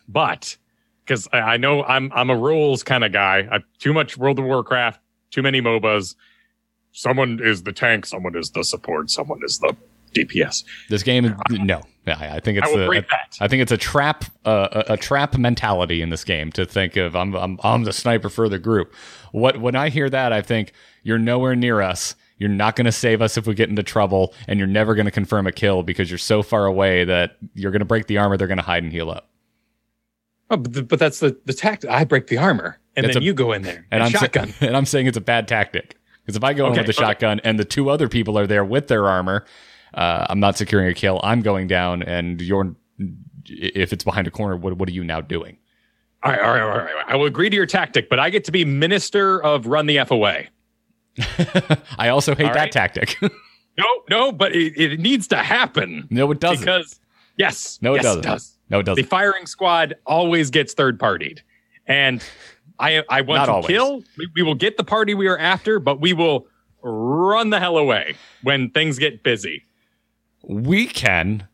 but because I know I'm I'm a rules kind of guy. I too much World of Warcraft, too many MOBAs someone is the tank, someone is the support, someone is the DPS. This game, no, I think it's I, a, I think it's a trap, uh, a, a, trap mentality in this game to think of I'm, I'm I'm the sniper for the group. What when I hear that, I think you're nowhere near us. You're not going to save us if we get into trouble, and you're never going to confirm a kill because you're so far away that you're going to break the armor. They're going to hide and heal up. Oh, but, the, but that's the the tactic. I break the armor, and that's then a, you go in there and, and I'm shotgun. Sa- and I'm saying it's a bad tactic. Because if I go okay, in with the okay. shotgun and the two other people are there with their armor, uh, I'm not securing a kill. I'm going down, and you're if it's behind a corner, what what are you now doing? All right, all right, all right. I will agree to your tactic, but I get to be minister of run the f away. I also hate that tactic. no, no, but it, it, needs to happen. No, it doesn't. Because yes, no, it yes, doesn't. It does. No, it doesn't. The firing squad always gets third partied, and I I want Not to always. kill. We, we will get the party we are after, but we will run the hell away when things get busy. We can,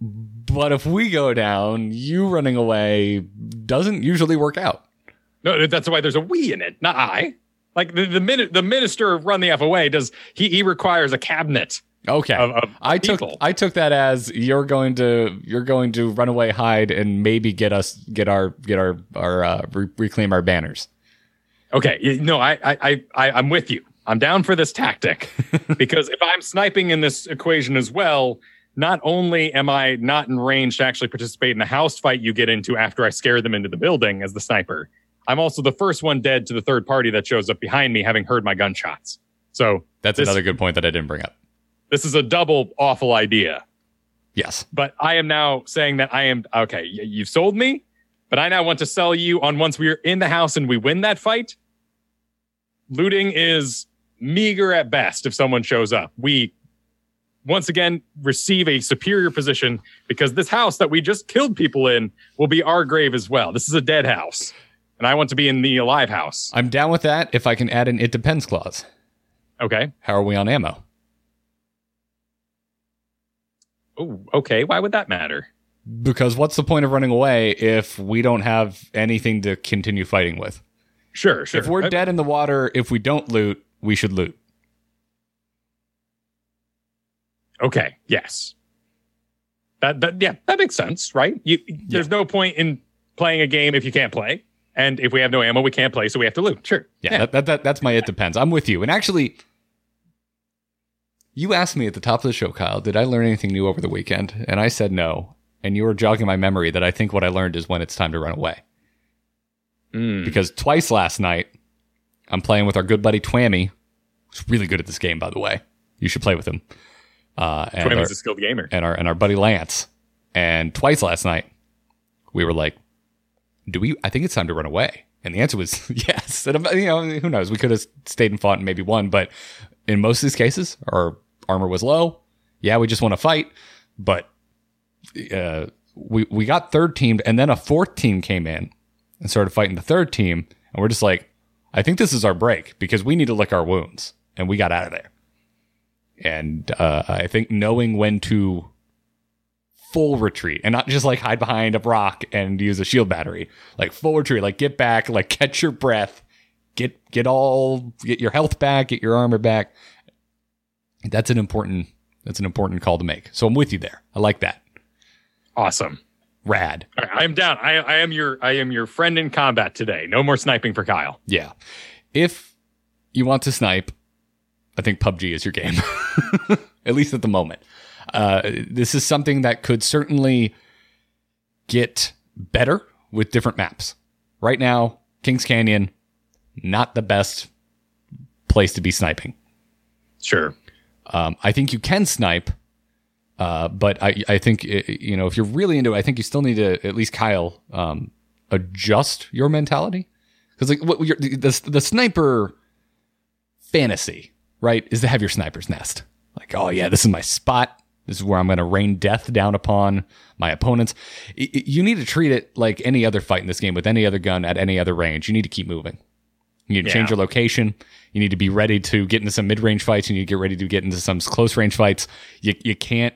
but if we go down, you running away doesn't usually work out. No, that's why there's a we in it, not I. Like the the, the minister of run the F away does he he requires a cabinet. Okay, of, of I people. took I took that as you're going to you're going to run away, hide, and maybe get us get our get our our uh, re- reclaim our banners. Okay, no, I I I I'm with you. I'm down for this tactic because if I'm sniping in this equation as well, not only am I not in range to actually participate in the house fight you get into after I scare them into the building as the sniper, I'm also the first one dead to the third party that shows up behind me having heard my gunshots. So That's This- another good point that I didn't bring up. This is a double awful idea. Yes. But I am now saying that I am okay. You've sold me, but I now want to sell you on once we're in the house and we win that fight. Looting is meager at best if someone shows up. We once again receive a superior position because this house that we just killed people in will be our grave as well. This is a dead house. And I want to be in the alive house. I'm down with that if I can add an it depends clause. Okay. How are we on ammo? Oh, okay. Why would that matter? Because what's the point of running away if we don't have anything to continue fighting with? Sure, sure. If we're Uh, dead in the water, if we don't loot, we should loot. Okay. Yes. That, that yeah, that makes sense, right? You, there's no point in playing a game if you can't play, and if we have no ammo, we can't play, so we have to loot. Sure. Yeah, That, that, that, that's my it depends. I'm with you. And actually, you asked me at the top of the show, Kyle, did I learn anything new over the weekend? And I said no. And you were jogging my memory that I think what I learned is when it's time to run away. Mm. Because twice last night, I'm playing with our good buddy Twammy, who's really good at this game, by the way. You should play with him. Uh, and, our, Twammy's a skilled gamer. and our and our buddy Lance. And twice last night, we were like, "Do we? I think it's time to run away." And the answer was yes. And you know, who knows? We could have stayed and fought and maybe won, but in most of these cases, our armor was low. Yeah, we just want to fight, but uh, we we got third teamed, and then a fourth team came in and started fighting the third team, and we're just like, I think this is our break because we need to lick our wounds, and we got out of there. And uh, I think knowing when to full retreat and not just like hide behind a rock and use a shield battery, like full retreat, like get back, like catch your breath, get get all get your health back, get your armor back. That's an important that's an important call to make. So I'm with you there. I like that. Awesome. Rad. Right, I am down. I, I am your I am your friend in combat today. No more sniping for Kyle. Yeah. If you want to snipe, I think PUBG is your game, at least at the moment. Uh, this is something that could certainly get better with different maps. Right now, Kings Canyon, not the best place to be sniping. Sure. Um, I think you can snipe, uh, but I, I think uh, you know if you're really into it, I think you still need to at least Kyle um, adjust your mentality because like what you're, the the sniper fantasy right is to have your sniper's nest. Like oh yeah, this is my spot. This is where I'm going to rain death down upon my opponents. You need to treat it like any other fight in this game with any other gun at any other range. You need to keep moving. You need to change your location. You need to be ready to get into some mid range fights. And you need to get ready to get into some close range fights. You, you can't.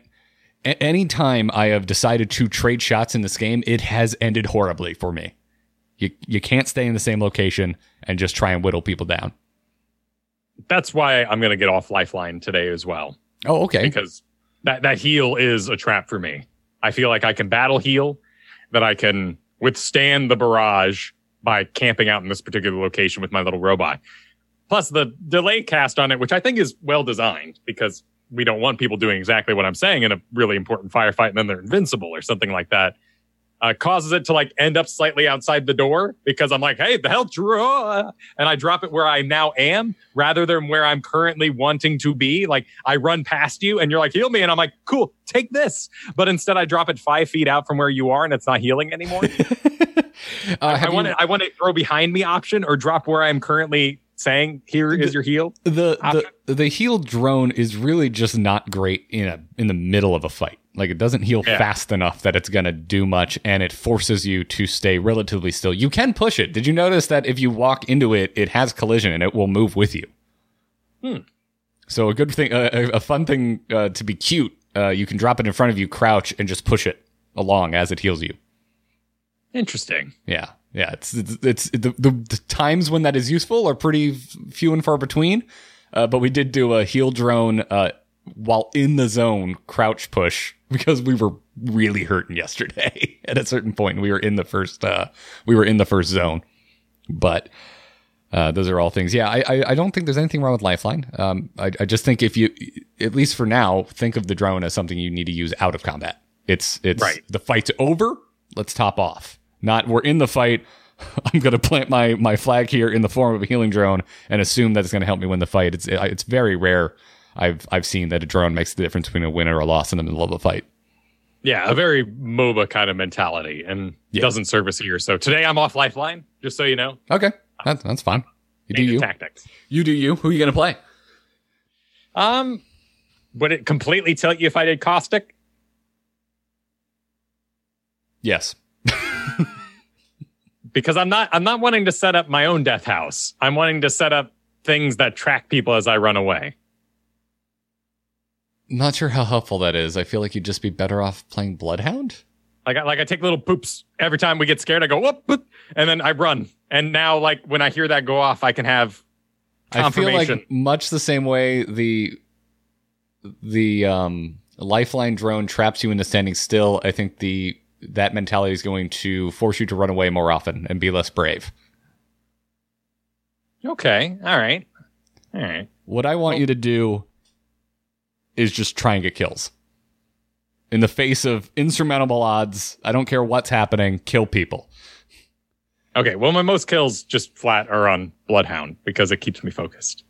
A- anytime I have decided to trade shots in this game, it has ended horribly for me. You, you can't stay in the same location and just try and whittle people down. That's why I'm going to get off Lifeline today as well Oh, okay. because that that heal is a trap for me. I feel like I can battle heal, that I can withstand the barrage by camping out in this particular location with my little robot. Plus the delay cast on it, which I think is well designed because we don't want people doing exactly what I'm saying in a really important firefight and then they're invincible or something like that. Uh, causes it to like end up slightly outside the door because I'm like, hey, the hell, draw, and I drop it where I now am rather than where I'm currently wanting to be. Like I run past you and you're like, heal me, and I'm like, cool, take this. But instead, I drop it five feet out from where you are, and it's not healing anymore. Uh, I have want you- to, I want to throw behind me option or drop where I'm currently saying here is your heal. the the the heal drone is really just not great in a in the middle of a fight. Like it doesn't heal Yeah. fast enough that it's gonna do much, and it forces you to stay relatively still. You can push it. Did you notice that if you walk into it, it has collision and it will move with you? Hmm. So a good thing, uh, a a fun thing uh, to be cute. Uh, you can drop it in front of you, crouch, and just push it along as it heals you. Interesting. Yeah, yeah. It's it's, it's the, the the times when that is useful are pretty few and far between. Uh, but we did do a heal drone uh, while in the zone crouch push because we were really hurting yesterday. At a certain point, we were in the first uh, we were in the first zone. But uh, those are all things. Yeah, I, I I don't think there's anything wrong with Lifeline. Um, I I just think if you at least for now think of the drone as something you need to use out of combat. It's it's Right. the fight's over. Let's top off. Not we're in the fight. I'm going to plant my my flag here in the form of a healing drone and assume that it's going to help me win the fight. It's it's very rare. I've I've seen that a drone makes the difference between a win or a loss in the middle of a fight. Yeah, a very MOBA kind of mentality, and Yeah. doesn't serve us here. So today I'm off Lifeline, just so you know. Okay, that's that's fine. You do you. Tactics. You do you. Who are you going to play? Um, would it completely tilt you if I did caustic? Yes. Because I'm not. I'm not wanting to set up my own death house. I'm wanting to set up things that track people as I run away. Not sure how helpful that is. I feel like you'd just be better off playing Bloodhound. Like I like I take little poops every time we get scared. I go whoop, whoop and then I run. And now, like when I hear that go off, I can have I feel confirmation. like much the same way the the um, lifeline drone traps you into standing still. I think the that mentality is going to force you to run away more often and be less brave. okay, all right, all right. What I want you to do is just try and get kills. In the face of insurmountable odds, I don't care what's happening, kill people. Okay, well, my most kills just flat are on Bloodhound because it keeps me focused.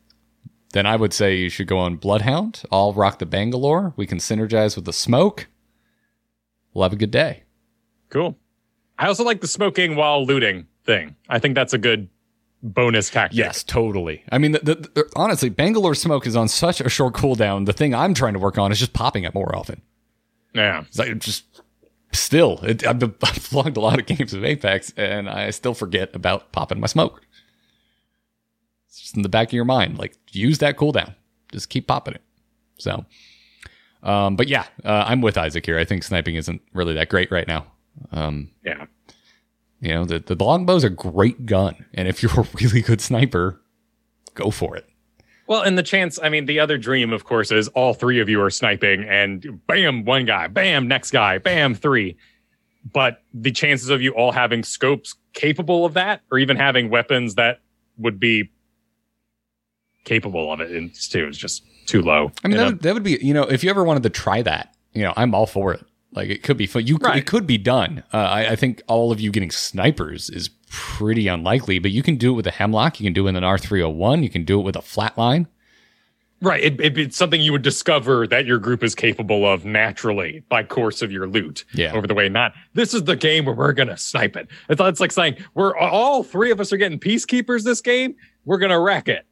Then I would say you should go on Bloodhound. I'll rock the Bangalore. We can synergize with the smoke. We'll have a good day. Cool. I also like the smoking while looting thing. I think that's a good bonus tactic. Yes, totally. I mean, the, the, the- honestly, Bangalore smoke is on such a short cooldown. The thing I'm trying to work on is just popping it more often. Yeah. It's like just still, it, I've, I've logged a lot of games of Apex, and I still forget about popping my smoke. It's just in the back of your mind. Like use that cooldown. Just keep popping it. So, um, but yeah, uh, I'm with Isaac here. I think sniping isn't really that great right now. Um, Yeah. you know, the the longbow's a great gun, and if you're a really good sniper, go for it. Well, and the chance, I mean, the other dream, of course, is all three of you are sniping and bam, one guy, bam, next guy, bam, three. But the chances of you all having scopes capable of that, or even having weapons that would be capable of it, in two is just too low. I mean, that would, that would be, you know, if you ever wanted to try that, you know, I'm all for it. Like it could be fun. You, Right. it could be done. Uh, I, I think all of you getting snipers is pretty unlikely, but you can do it with a hemlock. You can do it with an R301. You can do it with a flatline. Right. It, it, it's something you would discover that your group is capable of naturally by course of your loot Yeah. over the way. Not this is the game where we're gonna snipe it. It's, it's like saying we're all three of us are getting peacekeepers this game. We're gonna wreck it.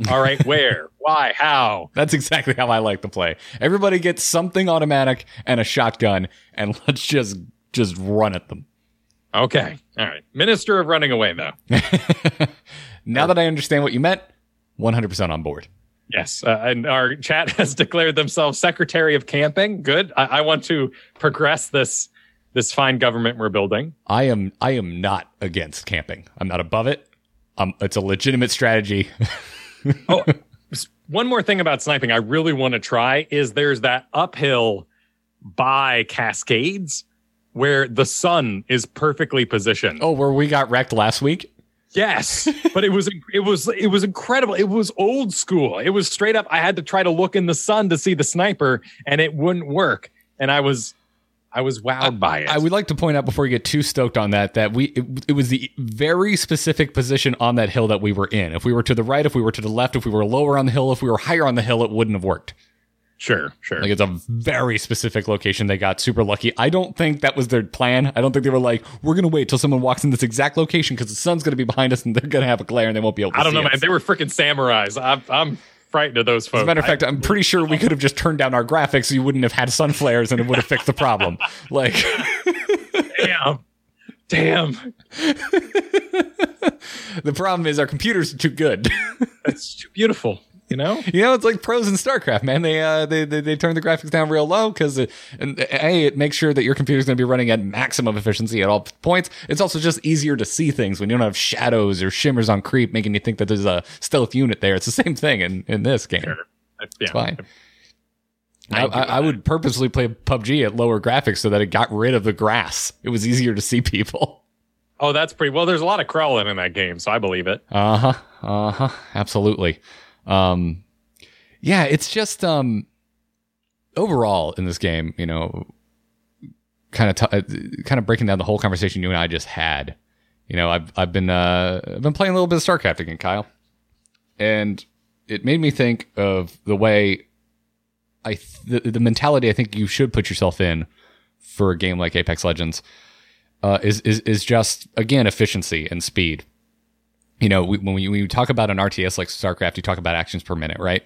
All right, where, why, how? That's exactly how I like to play. Everybody gets something automatic and a shotgun, and let's just just run at them. Okay, all right. Minister of running away though. now that I understand what you meant, 100% on board. Yes, uh, and our chat has declared themselves Secretary of Camping. Good. I, I want to progress this this fine government we're building. I am I am not against camping. I'm not above it. Um, it's a legitimate strategy. oh, one more thing about sniping I really want to try is there's that uphill by Cascades where the sun is perfectly positioned. oh, where we got wrecked last week? Yes, but it was it was it was incredible. It was old school. It was straight up. I had to try to look in the sun to see the sniper, and it wouldn't work. And I was I was wowed by it. I would like to point out before you get too stoked on that that we it, it was the very specific position on that hill that we were in. If we were to the right, if we were to the left, if we were lower on the hill, if we were higher on the hill, it wouldn't have worked. sure, sure. Like it's a very specific location. They got super lucky. I don't think that was their plan. I don't think they were like, we're gonna wait till someone walks in this exact location because the sun's gonna be behind us and they're gonna have a glare and they won't be able to I don't know, man. us. They were freaking samurais. I'm I'm frightened of those folks. As a matter of fact, I'm pretty sure we could have just turned down our graphics so you wouldn't have had sun flares and it would have fixed the problem. Like damn, damn. the problem is our computers are too good. It's too beautiful. You know. you know, it's like pros in StarCraft, man. They uh they they, they turn the graphics down real low because and a it makes sure that your computer's going to be running at maximum efficiency at all points. It's also just easier to see things when you don't have shadows or shimmers on creep, making you think that there's a stealth unit there. It's the same thing in in this game. Sure. Yeah. fine. I, I I, do I that. would purposely play PUBG at lower graphics so that it got rid of the grass. It was easier to see people. Oh, that's pretty well. There's a lot of crawling in that game, so I believe it. Uh huh. Uh huh. Absolutely. Um, yeah, it's just um, overall in this game, you know, kind of t- kind of breaking down the whole conversation you and I just had. you know, I've I've been uh, I've been playing a little bit of StarCraft again, Kyle, and it made me think of the way I th- the, the mentality I think you should put yourself in for a game like Apex Legends uh, is is is just again efficiency and speed. You know, we, when, we, when you talk about an RTS like StarCraft, you talk about actions per minute, right?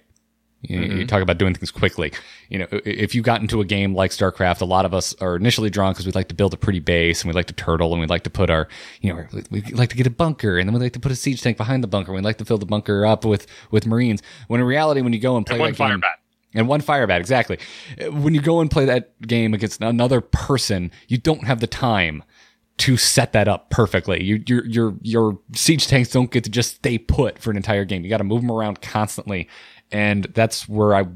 You, mm-hmm. you, talk about doing things quickly. You know, if you got into a game like StarCraft, a lot of us are initially drawn because we like to build a pretty base and we like to turtle and we like to put our, you know, we like to get a bunker and then we like to put a siege tank behind the bunker. We like to fill the bunker up with with Marines. When in reality, when you go and play and one fire game, bat. and one fire bat, exactly. When you go and play that game against another person, you don't have the time to set that up perfectly. You, your your your siege tanks don't get to just stay put for an entire game. You got to move them around constantly and that's where I,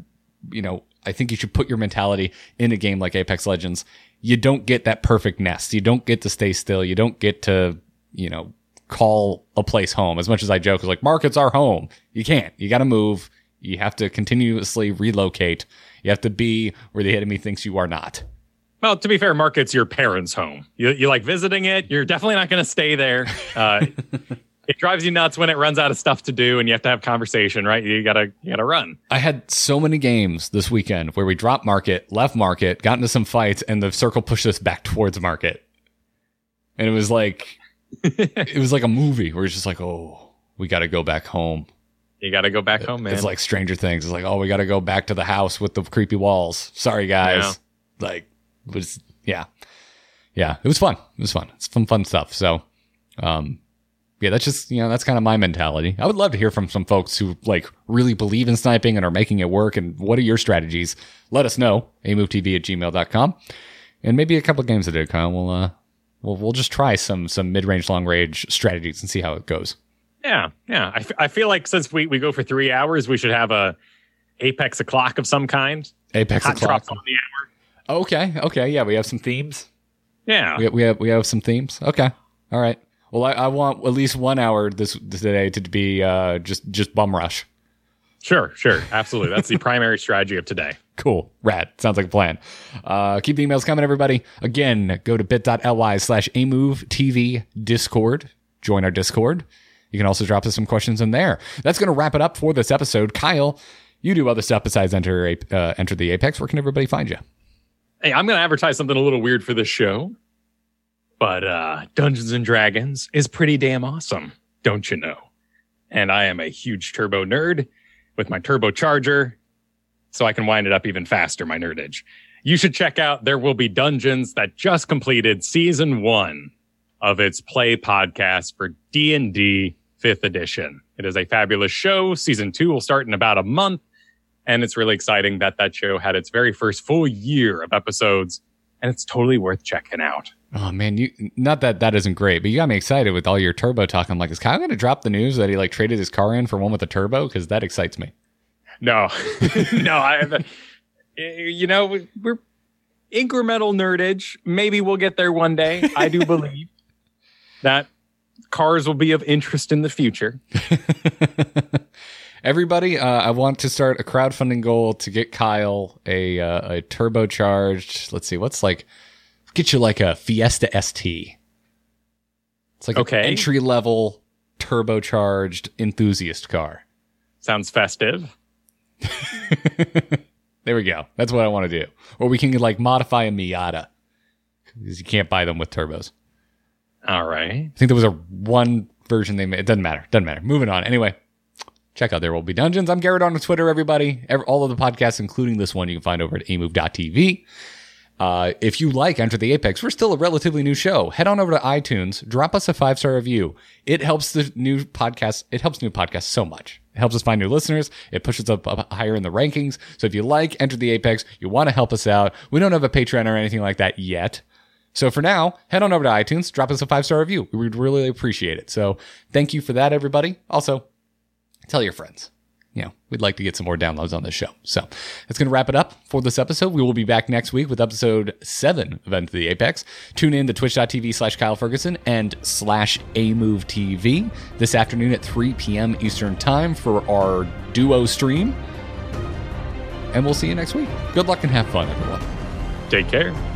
you know, I think you should put your mentality in a game like Apex Legends. You don't get that perfect nest. You don't get to stay still. You don't get to, you know, call a place home. As much as I joke, like markets are home. You can't. You got to move. You have to continuously relocate. You have to be where the enemy thinks you are not. Well, to be fair, market's your parents' home. You, you like visiting it. You're definitely not going to stay there. Uh, it drives you nuts when it runs out of stuff to do and you have to have conversation, right? You gotta you gotta run. I had so many games this weekend where we dropped market, left market, got into some fights, and the circle pushed us back towards market. And it was like it was like a movie where it's just like, oh, we gotta go back home. You gotta go back home, man. It's like Stranger Things. It's like, oh, we gotta go back to the house with the creepy walls. Sorry, guys. Yeah. Like, it was yeah, yeah. It was fun. It was fun. It's some fun stuff. So, um, yeah, that's just, you know, that's kind of my mentality. I would love to hear from some folks who like really believe in sniping and are making it work. And what are your strategies? Let us know. amovetv at gmail.com. And maybe a couple of games today, Kyle. We'll, uh, we'll, we'll just try some, some mid range, long range strategies and see how it goes. Yeah. Yeah. I, f- I feel like since we, we go for three hours, we should have a Apex o'clock of some kind. Apex Hot o'clock. on the hour. Okay. Okay. Yeah. We have some themes. Yeah. We, we have, we have some themes. Okay. All right. Well, I, I, want at least one hour this today to be uh, just just bum rush. Sure, sure, absolutely. That's the primary strategy of today. Cool, rad. Sounds like a plan. Uh, keep the emails coming, everybody. Again, go to bit.ly slash amove TV Discord. Join our Discord. You can also drop us some questions in there. That's going to wrap it up for this episode. Kyle, you do other stuff besides enter uh, enter the Apex. Where can everybody find you? Hey, I'm going to advertise something a little weird for this show. But uh, Dungeons and Dragons is pretty damn awesome, don't you know? And I am a huge turbo nerd with my turbocharger, so I can wind it up even faster, my nerdage. You should check out There Will Be Dungeons that just completed season one of its play podcast for D&D 5th edition. It is a fabulous show. Season two will start in about a month. And it's really exciting that that show had its very first full year of episodes and it's totally worth checking out. Oh man, you not that that isn't great, but you got me excited with all your turbo talk. I'm like, is Kyle going to drop the news that he like traded his car in for one with a turbo? Because that excites me. No, no, I. You know, we're incremental nerdage. Maybe we'll get there one day. I do believe that cars will be of interest in the future. Everybody, uh, I want to start a crowdfunding goal to get Kyle a uh, a turbocharged. Let's see, what's like get you like a Fiesta ST. It's like okay. an entry level turbocharged enthusiast car. Sounds festive. there we go. That's what I want to do. Or we can like modify a Miata because you can't buy them with turbos. All right. I think there was a one version they made. It doesn't matter. Doesn't matter. Moving on. Anyway, check out There Will Be Dungeons. I'm Garrett on Twitter, everybody. All of the podcasts, including this one, you can find over at amove.tv. Uh, if you like Enter the Apex, we're still a relatively new show. Head on over to iTunes, drop us a five star review. It helps the new podcast. It helps new podcasts so much. It helps us find new listeners. It pushes up, up higher in the rankings. So if you like Enter the Apex, you want to help us out. We don't have a Patreon or anything like that yet. So for now, head on over to iTunes, drop us a five star review. We would really appreciate it. So thank you for that, everybody. Also, tell your friends you know, we'd like to get some more downloads on this show. So that's going to wrap it up for this episode. We will be back next week with episode seven of Enter the Apex. Tune in to twitch.tv slash Kyle Ferguson and slash AMove TV this afternoon at 3 p.m. Eastern Time for our duo stream. And we'll see you next week. Good luck and have fun, everyone. Take care.